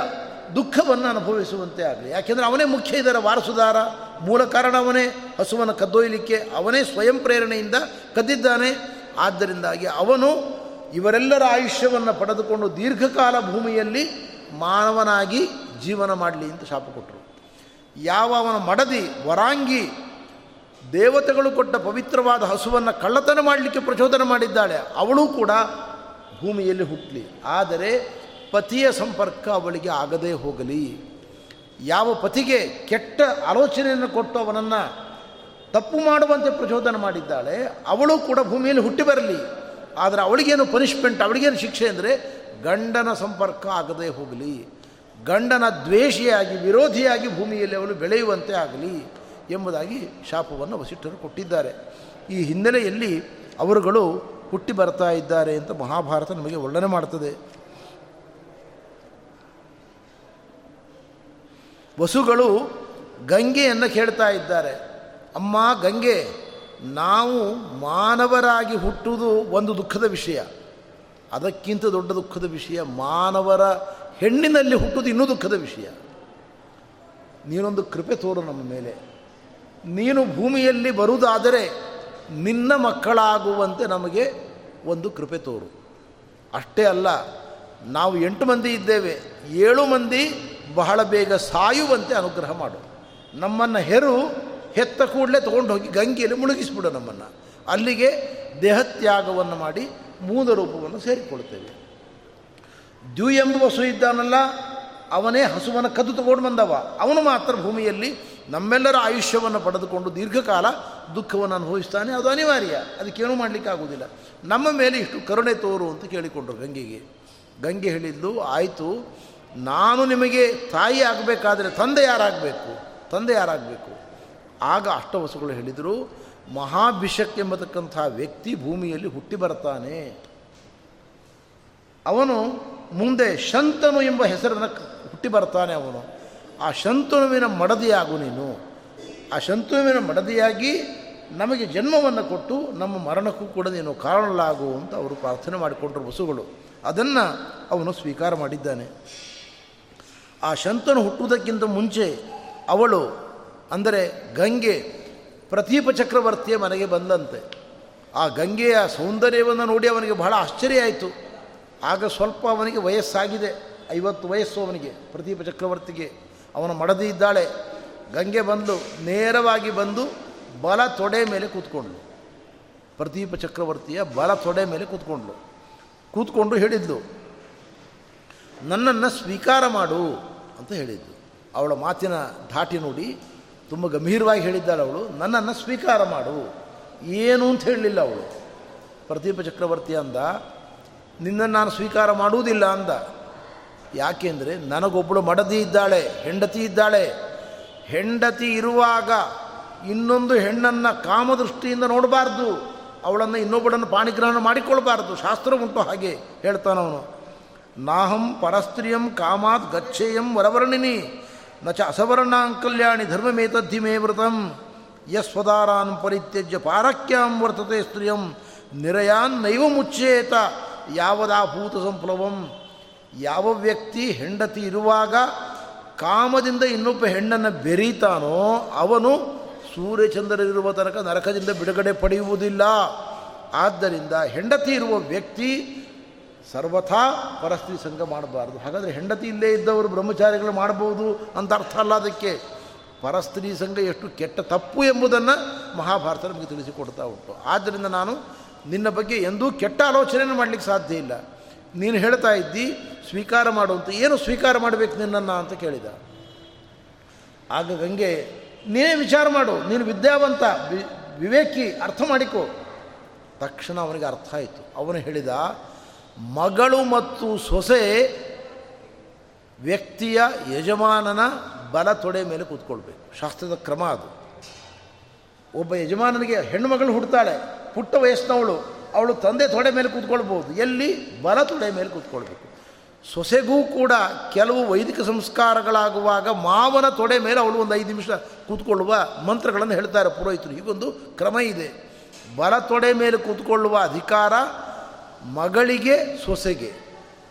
ದುಃಖವನ್ನು ಅನುಭವಿಸುವಂತೆ ಆಗಲಿ. ಯಾಕೆಂದರೆ ಅವನೇ ಮುಖ್ಯ ಇದರ ವಾರಸುದಾರ, ಮೂಲ ಕಾರಣ ಅವನೇ, ಹಸುವನ್ನು ಕದ್ದೊಯ್ಯಲಿಕ್ಕೆ ಅವನೇ ಸ್ವಯಂ ಪ್ರೇರಣೆಯಿಂದ ಕದ್ದಿದ್ದಾನೆ. ಆದ್ದರಿಂದಾಗಿ ಅವನು ಇವರೆಲ್ಲರ ಆಯುಷ್ಯವನ್ನು ಪಡೆದುಕೊಂಡು ದೀರ್ಘಕಾಲ ಭೂಮಿಯಲ್ಲಿ ಮಾನವನಾಗಿ ಜೀವನ ಮಾಡಲಿ ಅಂತ ಶಾಪ ಕೊಟ್ಟರು. ಯಾವ ಅವನ ಮಡದಿ, ವರಾಂಗಿ ದೇವತೆಗಳು ಕೊಟ್ಟ ಪವಿತ್ರವಾದ ಹಸುವನ್ನು ಕಳ್ಳತನ ಮಾಡಲಿಕ್ಕೆ ಪ್ರಚೋದನ ಮಾಡಿದ್ದಾಳೆ. ಅವಳು ಕೂಡ ಭೂಮಿಯಲ್ಲಿ ಹುಟ್ಟಲಿ ಆದರೆ ಪತಿಯ ಸಂಪರ್ಕ ಅವಳಿಗೆ ಆಗದೇ ಹೋಗಲಿ. ಯಾವ ಪತಿಗೆ ಕೆಟ್ಟ ಆಲೋಚನೆಯನ್ನು ಕೊಟ್ಟು ಅವನನ್ನು ತಪ್ಪು ಮಾಡುವಂತೆ ಪ್ರಚೋದನ ಮಾಡಿದ್ದಾಳೆ, ಅವಳು ಕೂಡ ಭೂಮಿಯಲ್ಲಿ ಹುಟ್ಟಿ ಬರಲಿ. ಆದರೆ ಅವಳಿಗೇನು ಪನಿಷ್ಮೆಂಟ್ ಅವಳಿಗೇನು ಶಿಕ್ಷೆ ಅಂದರೆ ಗಂಡನ ಸಂಪರ್ಕ ಆಗದೇ ಹೋಗಲಿ. ಗಂಡನ ದ್ವೇಷಿಯಾಗಿ, ವಿರೋಧಿಯಾಗಿ ಭೂಮಿಯಲ್ಲಿ ಅವಳು ಬೆಳೆಯುವಂತೆ ಆಗಲಿ. ಎಂಬುದಾಗಿ ಶಾಪವನ್ನು ವಸಿಷ್ಠರು ಕೊಟ್ಟಿದ್ದಾರೆ. ಈ ಹಿನ್ನೆಲೆಯಲ್ಲಿ ಅವರುಗಳು ಹುಟ್ಟಿ ಬರ್ತಾ ಇದ್ದಾರೆ ಅಂತ ಮಹಾಭಾರತ ನಮಗೆ ವರ್ಣನೆ ಮಾಡ್ತದೆ. ವಸುಗಳು ಗಂಗೆಯನ್ನು ಕೇಳ್ತಾ ಇದ್ದಾರೆ. ಅಮ್ಮ ಗಂಗೆ, ನಾವು ಮಾನವರಾಗಿ ಹುಟ್ಟುವುದು ಒಂದು ದುಃಖದ ವಿಷಯ. ಅದಕ್ಕಿಂತ ದೊಡ್ಡ ದುಃಖದ ವಿಷಯ ಮಾನವರ ಹೆಣ್ಣಿನಲ್ಲಿ ಹುಟ್ಟುವುದು ಇನ್ನೂ ದುಃಖದ ವಿಷಯ. ನೀನೊಂದು ಕೃಪೆ ತೋರು ನಮ್ಮ ಮೇಲೆ. ನೀನು ಭೂಮಿಯಲ್ಲಿ ಬರುವುದಾದರೆ ನಿನ್ನ ಮಕ್ಕಳಾಗುವಂತೆ ನಮಗೆ ಒಂದು ಕೃಪೆ ತೋರು. ಅಷ್ಟೇ ಅಲ್ಲ, ನಾವು ಎಂಟು ಮಂದಿ ಇದ್ದೇವೆ, ಏಳು ಮಂದಿ ಬಹಳ ಬೇಗ ಸಾಯುವಂತೆ ಅನುಗ್ರಹ ಮಾಡು. ನಮ್ಮನ್ನು ಹೆರು, ಹೆತ್ತ ಕೂಡಲೇ ತೊಗೊಂಡು ಹೋಗಿ ಗಂಗೆಯಲ್ಲಿ ಮುಳುಗಿಸ್ಬಿಡು ನಮ್ಮನ್ನು. ಅಲ್ಲಿಗೆ ದೇಹತ್ಯಾಗವನ್ನು ಮಾಡಿ ಮೂಲ ರೂಪವನ್ನು ಸೇರಿಕೊಳ್ತೇವೆ. ದ್ಯು ಎಂಬ ಹಸು ಇದ್ದಾನಲ್ಲ, ಅವನೇ ಹಸುವನ್ನು ಕದ್ದು ತಗೊಂಡು ಬಂದವ. ಅವನು ಮಾತ್ರ ಭೂಮಿಯಲ್ಲಿ ನಮ್ಮೆಲ್ಲರ ಆಯುಷ್ಯವನ್ನು ಪಡೆದುಕೊಂಡು ದೀರ್ಘಕಾಲ ದುಃಖವನ್ನು ಅನುಭವಿಸ್ತಾನೆ. ಅದು ಅನಿವಾರ್ಯ. ಅದಕ್ಕೇನೂ ಮಾಡಲಿಕ್ಕೆ ಆಗುವುದಿಲ್ಲ ನಮ್ಮ ಮೇಲೆ ಇಷ್ಟು ಕರುಣೆ ತೋರು ಅಂತ ಕೇಳಿಕೊಂಡ್ರು ಗಂಗೆಗೆ. ಗಂಗೆ ಹೇಳಿದ್ದು, ಆಯಿತು, ನಾನು ನಿಮಗೆ ತಾಯಿ ಆಗಬೇಕಾದರೆ ತಂದೆ ಯಾರಾಗಬೇಕು? ತಂದೆ ಯಾರಾಗಬೇಕು? ಆಗ ಅಷ್ಟವಸುಗಳು ಹೇಳಿದರು, ಮಹಾಭಿಷಕ್ ಎಂಬತಕ್ಕಂಥ ವ್ಯಕ್ತಿ ಭೂಮಿಯಲ್ಲಿ ಹುಟ್ಟಿ ಬರ್ತಾನೆ ಅವನು ಮುಂದೆ ಶಂತನು ಎಂಬ ಹೆಸರನ್ನು ಹುಟ್ಟಿ ಬರ್ತಾನೆ ಅವನು. ಆ ಶಂತನುವಿನ ಮಡದಿಯಾಗು ನೀನು. ಆ ಶಂತನುವಿನ ಮಡದಿಯಾಗಿ ನಮಗೆ ಜನ್ಮವನ್ನು ಕೊಟ್ಟು ನಮ್ಮ ಮರಣಕ್ಕೂ ಕೂಡ ನೀನು ಕಾರಣಲಾಗು ಅಂತ ಅವರು ಪ್ರಾರ್ಥನೆ ಮಾಡಿಕೊಂಡ್ರು ಬಸುಗಳು. ಅದನ್ನು ಅವನು ಸ್ವೀಕಾರ ಮಾಡಿದ್ದಾನೆ. ಆ ಶಂತನು ಹುಟ್ಟುವುದಕ್ಕಿಂತ ಮುಂಚೆ ಅವಳು ಅಂದರೆ ಗಂಗೆ ಪ್ರತೀಪ ಚಕ್ರವರ್ತಿಯ ಮನೆಗೆ ಬಂದಂತೆ. ಆ ಗಂಗೆಯ ಸೌಂದರ್ಯವನ್ನು ನೋಡಿ ಅವನಿಗೆ ಬಹಳ ಆಶ್ಚರ್ಯ ಆಯಿತು. ಆಗ ಸ್ವಲ್ಪ ಅವನಿಗೆ ವಯಸ್ಸಾಗಿದೆ, ಐವತ್ತು ವಯಸ್ಸು ಅವನಿಗೆ ಪ್ರದೀಪ ಚಕ್ರವರ್ತಿಗೆ. ಅವನ ಮಡದಿ ಇದ್ದಾಳೆ. ಗಂಗೆ ಬಂದು ನೇರವಾಗಿ ಬಂದು ಬಲ ತೊಡೆ ಮೇಲೆ ಕೂತ್ಕೊಂಡ್ಳು. ಪ್ರದೀಪ ಚಕ್ರವರ್ತಿಯ ಬಲ ತೊಡೆ ಮೇಲೆ ಕೂತ್ಕೊಂಡ್ಳು. ಕೂತ್ಕೊಂಡು ಹೇಳಿದ್ಲು, ನನ್ನನ್ನು ಸ್ವೀಕಾರ ಮಾಡು ಅಂತ ಹೇಳಿದ್ದು ಅವಳ ಮಾತಿನ ಧಾಟಿ ನೋಡಿ ತುಂಬ ಗಂಭೀರವಾಗಿ ಹೇಳಿದ್ದಾಳೆ ಅವಳು, ನನ್ನನ್ನು ಸ್ವೀಕಾರ ಮಾಡು. ಏನು? ಅಂತ ಹೇಳಲಿಲ್ಲ ಅವಳು. ಪ್ರದೀಪ ಚಕ್ರವರ್ತಿ ಅಂದ, ನಿನ್ನನ್ನು ನಾನು ಸ್ವೀಕಾರ ಮಾಡುವುದಿಲ್ಲ ಅಂದ. ಯಾಕೆಂದರೆ ನನಗೊಬ್ಬಳು ಮಡದಿ ಇದ್ದಾಳೆ, ಹೆಂಡತಿ ಇದ್ದಾಳೆ. ಹೆಂಡತಿ ಇರುವಾಗ ಇನ್ನೊಂದು ಹೆಣ್ಣನ್ನು ಕಾಮದೃಷ್ಟಿಯಿಂದ ನೋಡಬಾರ್ದು. ಅವಳನ್ನು ಇನ್ನೊಬ್ಬಳನ್ನು ಪಾಣಿಗ್ರಹಣ ಮಾಡಿಕೊಳ್ಬಾರ್ದು. ಶಾಸ್ತ್ರ ಉಂಟು ಹಾಗೆ ಹೇಳ್ತಾನವನು ನಾಹಂ ಪರಸ್ತ್ರೀಯಂ ಕಾಮಾತ್ ಗಚ್ಚೇಯಂ ವರವರ್ಣಿನಿ. ನ ಚ ಅಸವರ್ಣಾಂಕಲ್ಯಾಣಿ ಧರ್ಮಮೇತದ್ಧಿ ಮೇ ವೃತಂ ಯಸ್ವದಾರಾನ್ ಪರಿತ್ಯಜ್ಯ ಪಾರಕ್ಯಾಂ ವರ್ತತೆ ಸ್ತ್ರೀಯಂ. ನಿರಯಾನ್ ನೈವ ಮುಚ್ಚೇತ ಯಾವದಾಭೂತ ಸಂಪ್ಲವಂ. ಯಾವ ವ್ಯಕ್ತಿ ಹೆಂಡತಿ ಇರುವಾಗ ಕಾಮದಿಂದ ಇನ್ನೊಬ್ಬ ಹೆಣ್ಣನ್ನು ಬೆರೀತಾನೋ ಅವನು ಸೂರ್ಯಚಂದ್ರರಿರುವ ತನಕ ನರಕದಿಂದ ಬಿಡುಗಡೆ ಪಡೆಯುವುದಿಲ್ಲ. ಆದ್ದರಿಂದ ಹೆಂಡತಿ ಇರುವ ವ್ಯಕ್ತಿ ಸರ್ವಥಾ ಪರಸ್ತ್ರೀ ಸಂಘ ಮಾಡಬಾರ್ದು. ಹಾಗಾದರೆ ಹೆಂಡತಿ ಇಲ್ಲೇ ಇದ್ದವರು ಬ್ರಹ್ಮಚಾರಿಗಳು ಮಾಡಬಹುದು ಅಂತ ಅರ್ಥ ಅಲ್ಲ ಅದಕ್ಕೆ. ಪರಸ್ತ್ರೀ ಸಂಘ ಎಷ್ಟು ಕೆಟ್ಟ ತಪ್ಪು ಎಂಬುದನ್ನು ಮಹಾಭಾರತ ನಮಗೆ ತಿಳಿಸಿಕೊಡ್ತಾ ಉಂಟು. ಆದ್ದರಿಂದ ನಾನು ನಿನ್ನ ಬಗ್ಗೆ ಎಂದೂ ಕೆಟ್ಟ ಆಲೋಚನೆಯನ್ನು ಮಾಡಲಿಕ್ಕೆ ಸಾಧ್ಯ ಇಲ್ಲ. ನೀನು ಹೇಳ್ತಾ ಇದ್ದಿ, ಸ್ವೀಕಾರ ಮಾಡುವಂತ ಏನು ಸ್ವೀಕಾರ ಮಾಡಬೇಕು ನಿನ್ನನ್ನು ಅಂತ ಕೇಳಿದ. ಆಗ ಗಂಗೆ, ನೀನೇ ವಿಚಾರ ಮಾಡು. ನೀನು ವಿದ್ಯಾವಂತ ವಿವೇಕಿ, ಅರ್ಥ ಮಾಡಿಕೊ. ತಕ್ಷಣ ಅವನಿಗೆ ಅರ್ಥ ಆಯಿತು. ಅವನು ಹೇಳಿದ, ಮಗಳು ಮತ್ತು ಸೊಸೆ ವ್ಯಕ್ತಿಯ ಯಜಮಾನನ ಬಲ ತೊಡೆ ಮೇಲೆ ಕೂತ್ಕೊಳ್ಬೇಕು. ಶಾಸ್ತ್ರದ ಕ್ರಮ ಅದು. ಒಬ್ಬ ಯಜಮಾನನಿಗೆ ಹೆಣ್ಣು ಮಗಳು ಹುಡ್ತಾಳೆ. ಪುಟ್ಟ ವಯಸ್ಸಿನವಳು. ಅವಳು ತಂದೆ ತೊಡೆ ಮೇಲೆ ಕೂತ್ಕೊಳ್ಬೋದು ಎಲ್ಲಿ? ಬಲ ತೊಡೆ ಮೇಲೆ ಕೂತ್ಕೊಳ್ಬೇಕು. ಸೊಸೆಗೂ ಕೂಡ ಕೆಲವು ವೈದಿಕ ಸಂಸ್ಕಾರಗಳಾಗುವಾಗ ಮಾವನ ತೊಡೆ ಮೇಲೆ ಅವಳು ಒಂದು ಐದು ನಿಮಿಷ ಕೂತ್ಕೊಳ್ಳುವ ಮಂತ್ರಗಳನ್ನು ಹೇಳ್ತಾರೆ ಪುರೋಹಿತರು. ಹೀಗೊಂದು ಕ್ರಮ ಇದೆ. ಬಲ ತೊಡೆ ಮೇಲೆ ಕೂತ್ಕೊಳ್ಳುವ ಅಧಿಕಾರ ಮಗಳಿಗೆ, ಸೊಸೆಗೆ.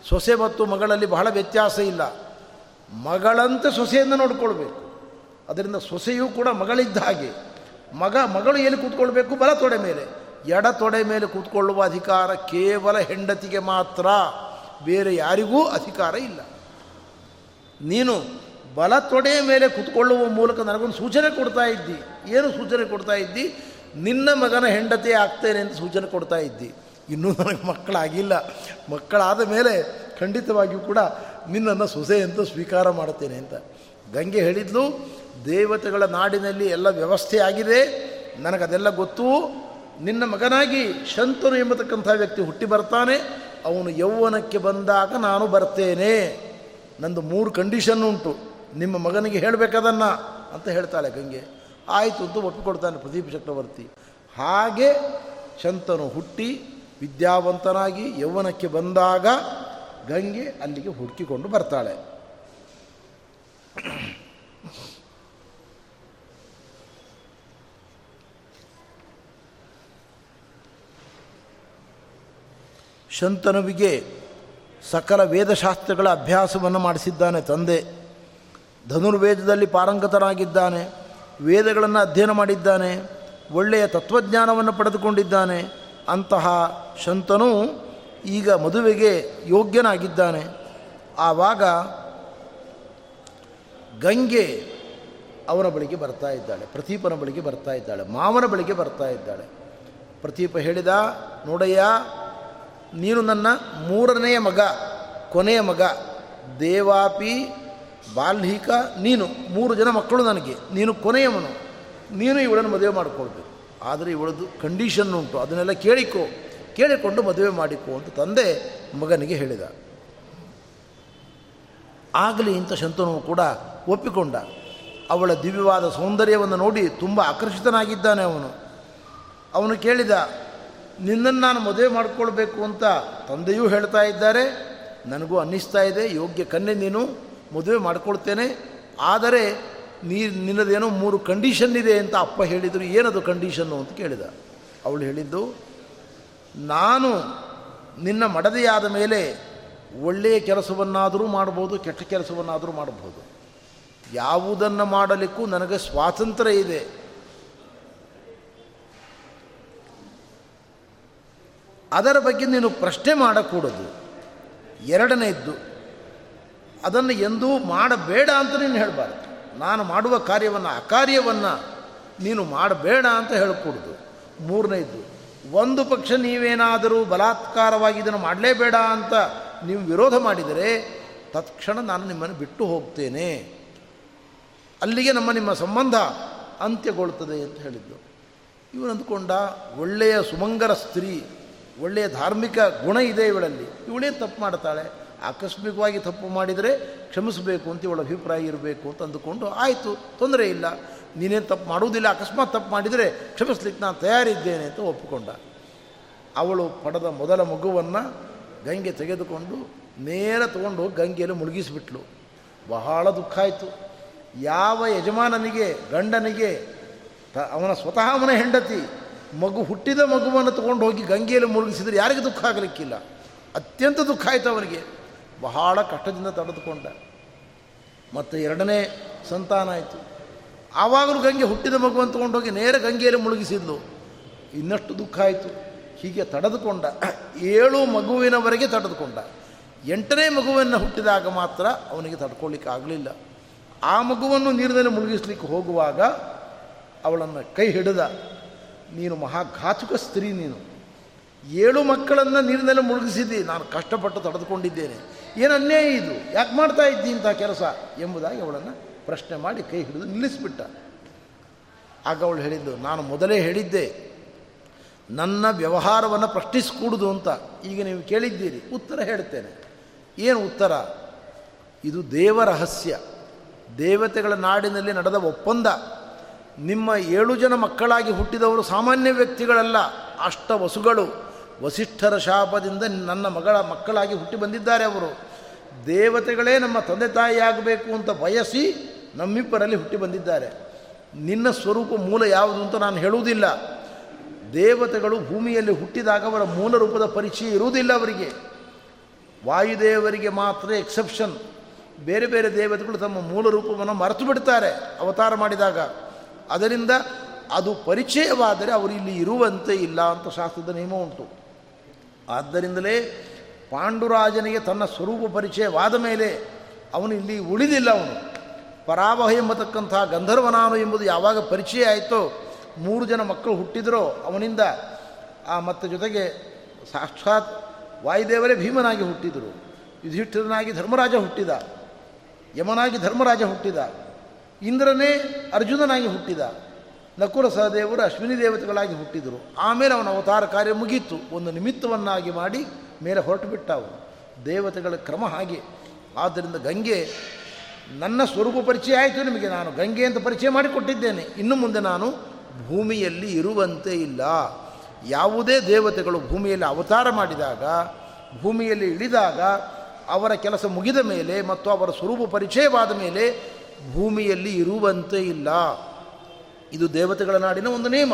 ಸೊಸೆ ಮತ್ತು ಮಗಳಲ್ಲಿ ಬಹಳ ವ್ಯತ್ಯಾಸ ಇಲ್ಲ. ಮಗಳಂತೆ ಸೊಸೆಯನ್ನು ನೋಡಿಕೊಳ್ಬೇಕು. ಅದರಿಂದ ಸೊಸೆಯೂ ಕೂಡ ಮಗಳಿದ್ದ ಹಾಗೆ. ಮಗ, ಮಗಳು ಎಲ್ಲಿ ಕೂತ್ಕೊಳ್ಬೇಕು? ಬಲ ತೊಡೆ ಮೇಲೆ. ಎಡ ತೊಡೆ ಮೇಲೆ ಕೂತ್ಕೊಳ್ಳುವ ಅಧಿಕಾರ ಕೇವಲ ಹೆಂಡತಿಗೆ ಮಾತ್ರ. ಬೇರೆ ಯಾರಿಗೂ ಅಧಿಕಾರ ಇಲ್ಲ. ನೀನು ಬಲ ತೊಡೆಯ ಮೇಲೆ ಕೂತ್ಕೊಳ್ಳುವ ಮೂಲಕ ನನಗೊಂದು ಸೂಚನೆ ಕೊಡ್ತಾ ಇದ್ದಿ. ಏನು ಸೂಚನೆ ಕೊಡ್ತಾ ಇದ್ದಿ? ನಿನ್ನ ಮಗನ ಹೆಂಡತಿ ಆಗ್ತೇನೆ ಅಂತ ಸೂಚನೆ ಕೊಡ್ತಾ ಇದ್ದಿ. ಇನ್ನೂ ನನಗೆ ಮಕ್ಕಳಾಗಿಲ್ಲ. ಮಕ್ಕಳಾದ ಮೇಲೆ ಖಂಡಿತವಾಗಿಯೂ ಕೂಡ ನಿನ್ನನ್ನು ಸೊಸೆ ಅಂತ ಸ್ವೀಕಾರ ಮಾಡುತ್ತೇನೆ ಅಂತ. ಗಂಗೆ ಹೇಳಿದ್ಲು, ದೇವತೆಗಳ ನಾಡಿನಲ್ಲಿ ಎಲ್ಲ ವ್ಯವಸ್ಥೆ ಆಗಿದೆ. ನನಗದೆಲ್ಲ ಗೊತ್ತು. ನಿನ್ನ ಮಗನಾಗಿ ಶಂತನು ಎಂಬತಕ್ಕಂಥ ವ್ಯಕ್ತಿ ಹುಟ್ಟಿ ಬರ್ತಾನೆ, ಅವನು ಯೌವನಕ್ಕೆ ಬಂದಾಗ ನಾನು ಬರ್ತೇನೆ. ನಂದು ಮೂರು ಕಂಡೀಷನ್ ಉಂಟು. ನಿಮ್ಮ ಮಗನಿಗೆ ಹೇಳಬೇಕದನ್ನು ಅಂತ ಹೇಳ್ತಾಳೆ ಗಂಗೆ. ಆಯಿತು ಅಂತ ಒಪ್ಪಿಕೊಡ್ತಾನೆ ಪ್ರದೀಪ್ ಚಕ್ರವರ್ತಿ. ಹಾಗೆ ಶಂತನು ಹುಟ್ಟಿ ವಿದ್ಯಾವಂತನಾಗಿ ಯೌವನಕ್ಕೆ ಬಂದಾಗ ಗಂಗೆ ಅಲ್ಲಿಗೆ ಹುಡುಕಿಕೊಂಡು ಬರ್ತಾಳೆ. ಶಂತನುವಿಗೆ ಸಕಲ ವೇದಶಾಸ್ತ್ರಗಳ ಅಭ್ಯಾಸವನ್ನು ಮಾಡಿಸಿದ್ದಾನೆ ತಂದೆ. ಧನುರ್ವೇದದಲ್ಲಿ ಪಾರಂಗತನಾಗಿದ್ದಾನೆ. ವೇದಗಳನ್ನು ಅಧ್ಯಯನ ಮಾಡಿದ್ದಾನೆ. ಒಳ್ಳೆಯ ತತ್ವಜ್ಞಾನವನ್ನು ಪಡೆದುಕೊಂಡಿದ್ದಾನೆ. ಅಂತಹ ಶಂತನು ಈಗ ಮದುವೆಗೆ ಯೋಗ್ಯನಾಗಿದ್ದಾನೆ. ಆವಾಗ ಗಂಗೆ ಅವನ ಬಳಿಗೆ ಬರ್ತಾ ಇದ್ದಾಳೆ. ಪ್ರತೀಪನ ಬಳಿಗೆ ಬರ್ತಾ ಇದ್ದಾಳೆ. ಮಾವನ ಬಳಿಗೆ ಬರ್ತಾ ಇದ್ದಾಳೆ. ಪ್ರತೀಪ ಹೇಳಿದ, ನೋಡಯ್ಯ ನೀನು ನನ್ನ ಮೂರನೆಯ ಮಗ, ಕೊನೆಯ ಮಗ, ದೇವಾಪಿ, ಬಾಲ್ಹಿಕ, ನೀನು ಮೂರು ಜನ ಮಕ್ಕಳು ನನಗೆ. ನೀನು ಕೊನೆಯವನು. ನೀನು ಇವಳನ್ನು ಮದುವೆ ಮಾಡಿಕೊಳ್ಬೇಕು. ಆದರೆ ಇವಳದು ಕಂಡೀಷನ್ ಉಂಟು. ಅದನ್ನೆಲ್ಲ ಕೇಳಿಕೋ. ಕೇಳಿಕೊಂಡು ಮದುವೆ ಮಾಡಿಕೋ ಅಂತ ತಂದೆ ಮಗನಿಗೆ ಹೇಳಿದ. ಆಗಲಿ ಇಂಥ ಶಂತನು ಕೂಡ ಒಪ್ಪಿಕೊಂಡ. ಅವಳ ದಿವ್ಯವಾದ ಸೌಂದರ್ಯವನ್ನು ನೋಡಿ ತುಂಬ ಆಕರ್ಷಿತನಾಗಿದ್ದಾನೆ ಅವನು. ಅವನು ಕೇಳಿದ ನಿನ್ನನ್ನು ನಾನು ಮದುವೆ ಮಾಡಿಕೊಳ್ಬೇಕು ಅಂತ ತಂದೆಯೂ ಹೇಳ್ತಾ ಇದ್ದಾರೆ. ನನಗೂ ಅನ್ನಿಸ್ತಾ ಇದೆ, ಯೋಗ್ಯ ಕನ್ನೆ ನೀನು, ಮದುವೆ ಮಾಡಿಕೊಳ್ತೇನೆ. ಆದರೆ ನೀ, ನಿನ್ನದೇನೋ ಮೂರು ಕಂಡೀಷನ್ ಇದೆ ಅಂತ ಅಪ್ಪ ಹೇಳಿದರು, ಏನದು ಕಂಡೀಷನ್ನು ಅಂತ ಕೇಳಿದ. ಅವಳು ಹೇಳಿದ್ದು, ನಾನು ನಿನ್ನ ಮಡದಿಯಾದ ಮೇಲೆ ಒಳ್ಳೆಯ ಕೆಲಸವನ್ನಾದರೂ ಮಾಡ್ಬೋದು, ಕೆಟ್ಟ ಕೆಲಸವನ್ನಾದರೂ ಮಾಡಬಹುದು ಯಾವುದನ್ನು ಮಾಡಲಿಕ್ಕೂ ನನಗೆ ಸ್ವಾತಂತ್ರ್ಯ ಇದೆ. ಅದರ ಬಗ್ಗೆ ನೀನು ಪ್ರಶ್ನೆ ಮಾಡಕೂಡದು. ಎರಡನೇದ್ದು ಅದನ್ನು ಎಂದೂ ಮಾಡಬೇಡ ಅಂತ ನೀನು ಹೇಳಬಾರ್ದು. ನಾನು ಮಾಡುವ ಕಾರ್ಯವನ್ನು ಅಕಾರ್ಯವನ್ನು ನೀನು ಮಾಡಬೇಡ ಅಂತ ಹೇಳ್ಕೊಡ್ದು. ಮೂರನೇದ್ದು ಒಂದು ಪಕ್ಷ ನೀವೇನಾದರೂ ಬಲಾತ್ಕಾರವಾಗಿ ಇದನ್ನು ಮಾಡಲೇಬೇಡ ಅಂತ ನೀವು ವಿರೋಧ ಮಾಡಿದರೆ ತತ್ಕ್ಷಣ ನಾನು ನಿಮ್ಮನ್ನು ಬಿಟ್ಟು ಹೋಗ್ತೇನೆ. ಅಲ್ಲಿಗೆ ನಮ್ಮ ನಿಮ್ಮ ಸಂಬಂಧ ಅಂತ್ಯಗೊಳ್ಳುತ್ತದೆ ಅಂತ ಹೇಳಿದ್ದು. ಇವನು ಅಂದ್ಕೊಂಡ ಒಳ್ಳೆಯ ಸುಮಂಗರ ಸ್ತ್ರೀ ಒಳ್ಳೆಯ ಧಾರ್ಮಿಕ ಗುಣ ಇದೆ ಇವಳಲ್ಲಿ. ಇವಳೇ ತಪ್ಪು ಮಾಡ್ತಾಳೆ? ಆಕಸ್ಮಿಕವಾಗಿ ತಪ್ಪು ಮಾಡಿದರೆ ಕ್ಷಮಿಸಬೇಕು ಅಂತ ಇವಳ ಅಭಿಪ್ರಾಯ ಇರಬೇಕು ಅಂತ ಅಂದುಕೊಂಡು ಆಯಿತು, ತೊಂದರೆ ಇಲ್ಲ. ನೀನೇನು ತಪ್ಪು ಮಾಡುವುದಿಲ್ಲ, ಅಕಸ್ಮಾತ್ ತಪ್ಪು ಮಾಡಿದರೆ ಕ್ಷಮಿಸ್ಲಿಕ್ಕೆ ನಾನು ತಯಾರಿದ್ದೇನೆ ಅಂತ ಒಪ್ಪಿಕೊಂಡ. ಅವಳು ಪಡೆದ ಮೊದಲ ಮಗುವನ್ನು ಗಂಗೆ ತೆಗೆದುಕೊಂಡು ನೇರ ತಗೊಂಡು ಗಂಗೆಯಲ್ಲಿ ಮುಳುಗಿಸಿಬಿಟ್ಲು. ಬಹಳ ದುಃಖ ಆಯಿತು. ಯಾವ ಯಜಮಾನನಿಗೆ, ಗಂಡನಿಗೆ ಅವನ ಸ್ವತಃ ಅವನ ಹೆಂಡತಿ ಮಗು ಹುಟ್ಟಿದ ಮಗುವನ್ನು ತಗೊಂಡು ಹೋಗಿ ಗಂಗೆಯಲ್ಲಿ ಮುಳುಗಿಸಿದರೆ ಯಾರಿಗೆ ದುಃಖ ಆಗಲಿಕ್ಕಿಲ್ಲ. ಅತ್ಯಂತ ದುಃಖ ಆಯಿತು ಅವನಿಗೆ. ಬಹಳ ಕಷ್ಟದಿಂದ ತಡೆದುಕೊಂಡ. ಮತ್ತು ಎರಡನೇ ಸಂತಾನ ಆಯಿತು. ಆವಾಗಲೂ ಗಂಗೆ ಹುಟ್ಟಿದ ಮಗುವನ್ನು ತೊಗೊಂಡೋಗಿ ನೇರ ಗಂಗೆಯಲ್ಲಿ ಮುಳುಗಿಸಿದ್ಲು. ಇನ್ನಷ್ಟು ದುಃಖ ಆಯಿತು. ಹೀಗೆ ತಡೆದುಕೊಂಡ. ಏಳು ಮಗುವಿನವರೆಗೆ ತಡೆದುಕೊಂಡ. ಎಂಟನೇ ಮಗುವನ್ನು ಹುಟ್ಟಿದಾಗ ಮಾತ್ರ ಅವನಿಗೆ ತಡ್ಕೊಳ್ಳಿಕ್ಕೆ ಆಗಲಿಲ್ಲ. ಆ ಮಗುವನ್ನು ನೀರಿನಲ್ಲಿ ಮುಳುಗಿಸ್ಲಿಕ್ಕೆ ಹೋಗುವಾಗ ಅವಳನ್ನು ಕೈ ಹಿಡಿದ. ನೀನು ಮಹಾಘಾತುಕ ಸ್ತ್ರೀ ನೀನು. ಏಳು ಮಕ್ಕಳನ್ನು ನೀರಿನಲ್ಲಿ ಮುಳುಗಿಸಿದ್ದಿ. ನಾನು ಕಷ್ಟಪಟ್ಟು ತಡೆದುಕೊಂಡಿದ್ದೇನೆ. ಏನು ಅನ್ಯಾಯ ಇದು? ಯಾಕೆ ಮಾಡ್ತಾ ಇದ್ದಿ ಇಂಥ ಕೆಲಸ? ಎಂಬುದಾಗಿ ಅವಳನ್ನು ಪ್ರಶ್ನೆ ಮಾಡಿ ಕೈ ಹಿಡಿದು ನಿಲ್ಲಿಸಿಬಿಟ್ಟ. ಆಗ ಅವಳು ಹೇಳಿದ್ದು, ನಾನು ಮೊದಲೇ ಹೇಳಿದ್ದೆ, ನನ್ನ ವ್ಯವಹಾರವನ್ನು ಪ್ರಶ್ನಿಸಿಕೂಡುದು ಅಂತ. ಈಗ ನೀವು ಕೇಳಿದ್ದೀರಿ. ಉತ್ತರ ಹೇಳ್ತೇನೆ. ಏನು ಉತ್ತರ? ಇದು ದೇವರಹಸ್ಯ. ದೇವತೆಗಳ ನಾಡಿನಲ್ಲಿ ನಡೆದ ಒಪ್ಪಂದ. ನಿಮ್ಮ ಏಳು ಜನ ಮಕ್ಕಳಾಗಿ ಹುಟ್ಟಿದವರು ಸಾಮಾನ್ಯ ವ್ಯಕ್ತಿಗಳಲ್ಲ. ಅಷ್ಟ ವಸುಗಳು. ವಸಿಷ್ಠರ ಶಾಪದಿಂದ ನನ್ನ ಮಗಳ ಮಕ್ಕಳಾಗಿ ಹುಟ್ಟಿ ಬಂದಿದ್ದಾರೆ ಅವರು. ದೇವತೆಗಳೇ ನಮ್ಮ ತಂದೆ ತಾಯಿಯಾಗಬೇಕು ಅಂತ ಬಯಸಿ ನಮ್ಮಿಬ್ಬರಲ್ಲಿ ಹುಟ್ಟಿ ಬಂದಿದ್ದಾರೆ. ನಿನ್ನ ಸ್ವರೂಪ ಮೂಲ ಯಾವುದು ಅಂತ ನಾನು ಹೇಳುವುದಿಲ್ಲ. ದೇವತೆಗಳು ಭೂಮಿಯಲ್ಲಿ ಹುಟ್ಟಿದಾಗ ಅವರ ಮೂಲ ರೂಪದ ಪರಿಚಯ ಇರುವುದಿಲ್ಲ ಅವರಿಗೆ. ವಾಯುದೇವರಿಗೆ ಮಾತ್ರ ಎಕ್ಸೆಪ್ಷನ್ ಬೇರೆ ಬೇರೆ ದೇವತೆಗಳು ತಮ್ಮ ಮೂಲ ರೂಪವನ್ನು ಮರೆತು ಬಿಡ್ತಾರೆ. ಅವತಾರ ಮಾಡಿದಾಗ. ಅದರಿಂದ ಅದು ಪರಿಚಯವಾದರೆ ಅವರು ಇಲ್ಲಿ ಇರುವಂತೆ ಇಲ್ಲ ಅಂತ ಶಾಸ್ತ್ರದ ನಿಯಮ ಉಂಟು. ಆದ್ದರಿಂದಲೇ ಪಾಂಡುರಾಜನಿಗೆ ತನ್ನ ಸ್ವರೂಪ ಪರಿಚಯವಾದ ಮೇಲೆ ಅವನು ಇಲ್ಲಿ ಉಳಿದಿಲ್ಲ ಅವನು. ಪರಾವಹ ಎಂಬತಕ್ಕಂಥ ಗಂಧರ್ವನಾನು ಎಂಬುದು ಯಾವಾಗ ಪರಿಚಯ ಆಯಿತೋ, ಮೂರು ಜನ ಮಕ್ಕಳು ಹುಟ್ಟಿದರೋ, ಅವನಿಂದ ಆ ಮತ್ತೆ ಜೊತೆಗೆ ಸಾಕ್ಷಾತ್ ವಾಯುದೇವರೇ ಭೀಮನಾಗಿ ಹುಟ್ಟಿದರು. ಯುಧಿಷ್ಠಿರನಾಗಿ ಧರ್ಮರಾಜ ಹುಟ್ಟಿದ, ಯಮನಾಗಿ ಧರ್ಮರಾಜ ಹುಟ್ಟಿದ. ಇಂದ್ರನೇ ಅರ್ಜುನನಾಗಿ ಹುಟ್ಟಿದ. ನಕುಲ ಸಹದೇವರು ಅಶ್ವಿನಿ ದೇವತೆಗಳಾಗಿ ಹುಟ್ಟಿದರು. ಆಮೇಲೆ ಅವನ ಅವತಾರ ಕಾರ್ಯ ಮುಗೀತು. ಒಂದು ನಿಮಿತ್ತವನ್ನಾಗಿ ಮಾಡಿ ಮೇಲೆ ಹೊರಟು ಬಿಟ್ಟ ಅವನು. ದೇವತೆಗಳ ಕ್ರಮ ಹಾಗೆ. ಆದ್ದರಿಂದ ಗಂಗೆ ನನ್ನ ಸ್ವರೂಪ ಪರಿಚಯ ಆಯಿತು ನಿಮಗೆ. ನಾನು ಗಂಗೆ ಅಂತ ಪರಿಚಯ ಮಾಡಿಕೊಟ್ಟಿದ್ದೇನೆ. ಇನ್ನು ಮುಂದೆ ನಾನು ಭೂಮಿಯಲ್ಲಿ ಇರುವಂತೆ ಇಲ್ಲ. ಯಾವುದೇ ದೇವತೆಗಳು ಭೂಮಿಯಲ್ಲಿ ಅವತಾರ ಮಾಡಿದಾಗ, ಭೂಮಿಯಲ್ಲಿ ಇಳಿದಾಗ ಅವರ ಕೆಲಸ ಮುಗಿದ ಮೇಲೆ ಮತ್ತು ಅವರ ಸ್ವರೂಪ ಪರಿಚಯವಾದ ಮೇಲೆ ಭೂಮಿಯಲ್ಲಿ ಇರುವಂತೆ ಇಲ್ಲ. ಇದು ದೇವತೆಗಳ ನಾಡಿನ ಒಂದು ನಿಯಮ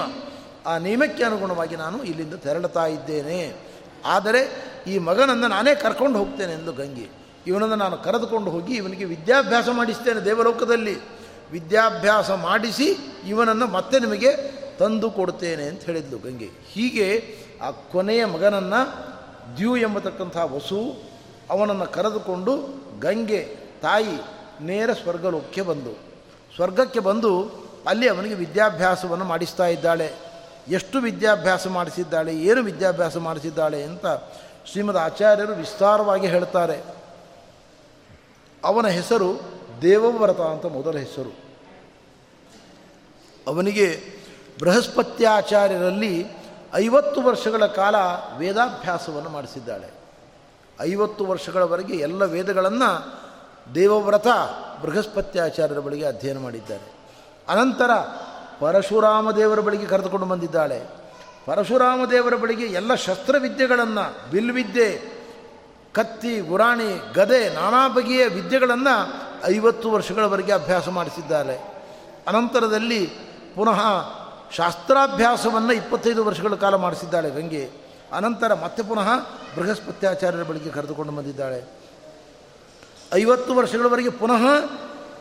ಆ ನಿಯಮಕ್ಕೆ ಅನುಗುಣವಾಗಿ ನಾನು ಇಲ್ಲಿಂದ ತೆರಳುತ್ತಾ ಇದ್ದೇನೆ. ಆದರೆ ಈ ಮಗನನ್ನು ನಾನೇ ಕರ್ಕೊಂಡು ಹೋಗ್ತೇನೆ ಎಂದು ಗಂಗೆ. ಇವನನ್ನು ನಾನು ಕರೆದುಕೊಂಡು ಹೋಗಿ ಇವನಿಗೆ ವಿದ್ಯಾಭ್ಯಾಸ ಮಾಡಿಸ್ತೇನೆ ದೇವಲೋಕದಲ್ಲಿ. ವಿದ್ಯಾಭ್ಯಾಸ ಮಾಡಿಸಿ ಇವನನ್ನು ಮತ್ತೆ ನಿಮಗೆ ತಂದು ಕೊಡ್ತೇನೆ ಅಂತ ಹೇಳಿದ್ಲು ಗಂಗೆ. ಹೀಗೆ ಆ ಕೊನೆಯ ಮಗನನ್ನು ದ್ಯೂ ಎಂಬತಕ್ಕಂಥ ವಸು ಅವನನ್ನು ಕರೆದುಕೊಂಡು ಗಂಗೆ ತಾಯಿ ನೇರ ಸ್ವರ್ಗಲೋಕಕ್ಕೆ ಬಂದು ಸ್ವರ್ಗಕ್ಕೆ ಬಂದು ಅಲ್ಲಿ ಅವನಿಗೆ ವಿದ್ಯಾಭ್ಯಾಸವನ್ನು ಮಾಡಿಸ್ತಾ ಇದ್ದಾಳೆ. ಎಷ್ಟು ವಿದ್ಯಾಭ್ಯಾಸ ಮಾಡಿಸಿದ್ದಾಳೆ, ಏನು ವಿದ್ಯಾಭ್ಯಾಸ ಮಾಡಿಸಿದ್ದಾಳೆ ಅಂತ ಶ್ರೀಮದ್ ಆಚಾರ್ಯರು ವಿಸ್ತಾರವಾಗಿ ಹೇಳ್ತಾರೆ. ಅವನ ಹೆಸರು ದೇವವ್ರತ ಅಂತ ಮೊದಲ ಹೆಸರು. ಅವನಿಗೆ ಬೃಹಸ್ಪತ್ಯಾಚಾರ್ಯರಲ್ಲಿ ಐವತ್ತು ವರ್ಷಗಳ ಕಾಲ ವೇದಾಭ್ಯಾಸವನ್ನು ಮಾಡಿಸಿದ್ದಾಳೆ. ಐವತ್ತು ವರ್ಷಗಳವರೆಗೆ ಎಲ್ಲ ವೇದಗಳನ್ನು ದೇವವ್ರತ ಬೃಹಸ್ಪತ್ಯಾಚಾರ್ಯರ ಬಳಿಗೆ ಅಧ್ಯಯನ ಮಾಡಿದ್ದಾರೆ. ಅನಂತರ ಪರಶುರಾಮ ದೇವರ ಬಳಿಗೆ ಕರೆದುಕೊಂಡು ಬಂದಿದ್ದಾಳೆ. ಪರಶುರಾಮ ದೇವರ ಬಳಿಗೆ ಎಲ್ಲ ಶಸ್ತ್ರವಿದ್ಯೆಗಳನ್ನು, ಬಿಲ್ವಿದ್ಯೆ, ಕತ್ತಿ, ಗುರಾಣಿ, ಗದೆ, ನಾನಾ ಬಗೆಯ ವಿದ್ಯೆಗಳನ್ನು ಐವತ್ತು ವರ್ಷಗಳವರೆಗೆ ಅಭ್ಯಾಸ ಮಾಡಿಸಿದ್ದಾಳೆ. ಅನಂತರದಲ್ಲಿ ಪುನಃ ಶಾಸ್ತ್ರಾಭ್ಯಾಸವನ್ನು ಇಪ್ಪತ್ತೈದು ವರ್ಷಗಳ ಕಾಲ ಮಾಡಿಸಿದ್ದಾಳೆ ಗಂಗೆ. ಅನಂತರ ಮತ್ತೆ ಪುನಃ ಬೃಹಸ್ಪತ್ಯಾಚಾರ್ಯರ ಬಳಿಗೆ ಕರೆದುಕೊಂಡು ಬಂದಿದ್ದಾಳೆ. ಐವತ್ತು ವರ್ಷಗಳವರೆಗೆ ಪುನಃ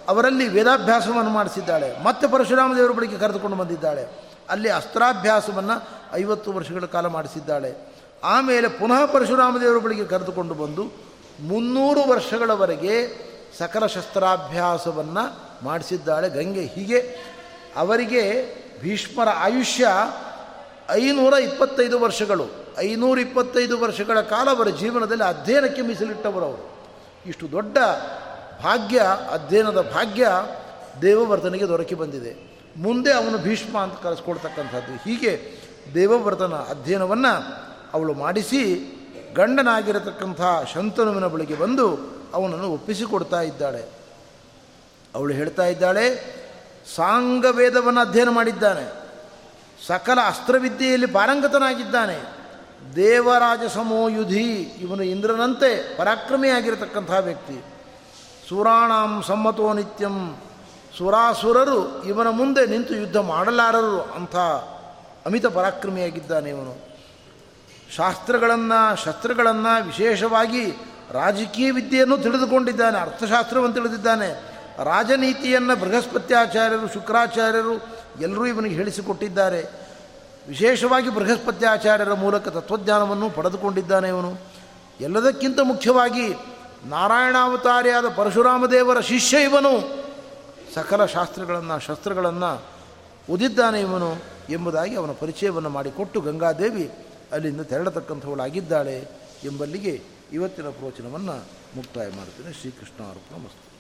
ಅವರಲ್ಲಿ ವೇದಾಭ್ಯಾಸವನ್ನು ಮಾಡಿಸಿದ್ದಾಳೆ. ಮತ್ತೆ ಪರಶುರಾಮ ದೇವರ ಬಳಿಗೆ ಕರೆದುಕೊಂಡು ಬಂದಿದ್ದಾಳೆ. ಅಲ್ಲಿ ಅಸ್ತ್ರಾಭ್ಯಾಸವನ್ನು ಐವತ್ತು ವರ್ಷಗಳ ಕಾಲ ಮಾಡಿಸಿದ್ದಾಳೆ. ಆಮೇಲೆ ಪುನಃ ಪರಶುರಾಮ ದೇವರ ಬಳಿಗೆ ಕರೆದುಕೊಂಡು ಬಂದು ಮುನ್ನೂರು ವರ್ಷಗಳವರೆಗೆ ಸಕಲ ಶಸ್ತ್ರಾಭ್ಯಾಸವನ್ನು ಮಾಡಿಸಿದ್ದಾಳೆ ಗಂಗೆ. ಹೀಗೆ ಅವರಿಗೆ ಭೀಷ್ಮರ ಆಯುಷ್ಯ ಐನೂರ ಇಪ್ಪತ್ತೈದು ವರ್ಷಗಳು. ಐನೂರ ಇಪ್ಪತ್ತೈದು ವರ್ಷಗಳ ಕಾಲ ಅವರ ಜೀವನದಲ್ಲಿ ಅಧ್ಯಯನಕ್ಕೆ ಮೀಸಲಿಟ್ಟವರು ಅವರು. ಇಷ್ಟು ದೊಡ್ಡ ಭಾಗ್ಯ, ಅಧ್ಯಯನದ ಭಾಗ್ಯ ದೇವವರ್ಧನಿಗೆ ದೊರಕಿ ಬಂದಿದೆ. ಮುಂದೆ ಅವನು ಭೀಷ್ಮ ಅಂತ ಕರೆಸ್ಕೊಳ್ತಕ್ಕಂಥದ್ದು ಹೀಗೆ ದೇವವರ್ಧನ ಅಧ್ಯಯನವನ್ನು ಅವಳು ಮಾಡಿಸಿ ಗಂಡನಾಗಿರತಕ್ಕಂಥ ಶಂತನುವಿನ ಬಳಿಗೆ ಬಂದು ಅವನನ್ನು ಒಪ್ಪಿಸಿಕೊಡ್ತಾ ಇದ್ದಾಳೆ. ಅವಳು ಹೇಳ್ತಾ ಇದ್ದಾಳೆ, ಸಾಂಗವೇದವನ್ನು ಅಧ್ಯಯನ ಮಾಡಿದ್ದಾನೆ. ಸಕಲ ಅಸ್ತ್ರವಿದ್ಯೆಯಲ್ಲಿ ಪಾರಂಗತನಾಗಿದ್ದಾನೆ. ದೇವರಾಜ ಸಮೋಯುಧಿ ಇವನು ಇಂದ್ರನಂತೆ ಪರಾಕ್ರಮಿಯಾಗಿರತಕ್ಕಂಥ ವ್ಯಕ್ತಿ. ಸುರಾಣಾಂ ಸಮ್ಮತೋ ನಿತ್ಯಂ. ಸುರಾಸುರರು ಇವನ ಮುಂದೆ ನಿಂತು ಯುದ್ಧ ಮಾಡಲಾರರು ಅಂಥ ಅಮಿತ ಪರಾಕ್ರಮಿಯಾಗಿದ್ದಾನೆ ಇವನು. ಶಾಸ್ತ್ರಗಳನ್ನು ಶಸ್ತ್ರಗಳನ್ನು ವಿಶೇಷವಾಗಿ ರಾಜಕೀಯ ವಿದ್ಯೆಯನ್ನು ತಿಳಿದುಕೊಂಡಿದ್ದಾನೆ, ಅರ್ಥಶಾಸ್ತ್ರವನ್ನು ತಿಳಿದಿದ್ದಾನೆ. ರಾಜನೀತಿಯನ್ನು ಬೃಹಸ್ಪತ್ಯಾಚಾರ್ಯರು, ಶುಕ್ರಾಚಾರ್ಯರು ಎಲ್ಲರೂ ಇವನಿಗೆ ಹೇಳಿಸಿಕೊಟ್ಟಿದ್ದಾರೆ. ವಿಶೇಷವಾಗಿ ಬೃಹಸ್ಪತ್ಯಾಚಾರ್ಯರ ಮೂಲಕ ತತ್ವಜ್ಞಾನವನ್ನು ಪಡೆದುಕೊಂಡಿದ್ದಾನೆ ಇವನು. ಎಲ್ಲದಕ್ಕಿಂತ ಮುಖ್ಯವಾಗಿ ನಾರಾಯಣಾವತಾರಿಯಾದ ಪರಶುರಾಮ ದೇವರ ಶಿಷ್ಯ ಇವನು. ಸಕಲ ಶಾಸ್ತ್ರಗಳನ್ನು, ಶಸ್ತ್ರಗಳನ್ನು ಓದಿದ್ದಾನೆ ಇವನು ಎಂಬುದಾಗಿ ಅವನ ಪರಿಚಯವನ್ನು ಮಾಡಿಕೊಟ್ಟು ಗಂಗಾದೇವಿ ಅಲ್ಲಿಂದ ತೆರಳತಕ್ಕಂಥವಳಾಗಿದ್ದಾಳೆ ಎಂಬಲ್ಲಿಗೆ ಇವತ್ತಿನ ಪ್ರವಚನವನ್ನು ಮುಕ್ತಾಯ ಮಾಡುತ್ತೇನೆ. ಶ್ರೀಕೃಷ್ಣ ಅರ್ಪಣ ಮಸ್ತು.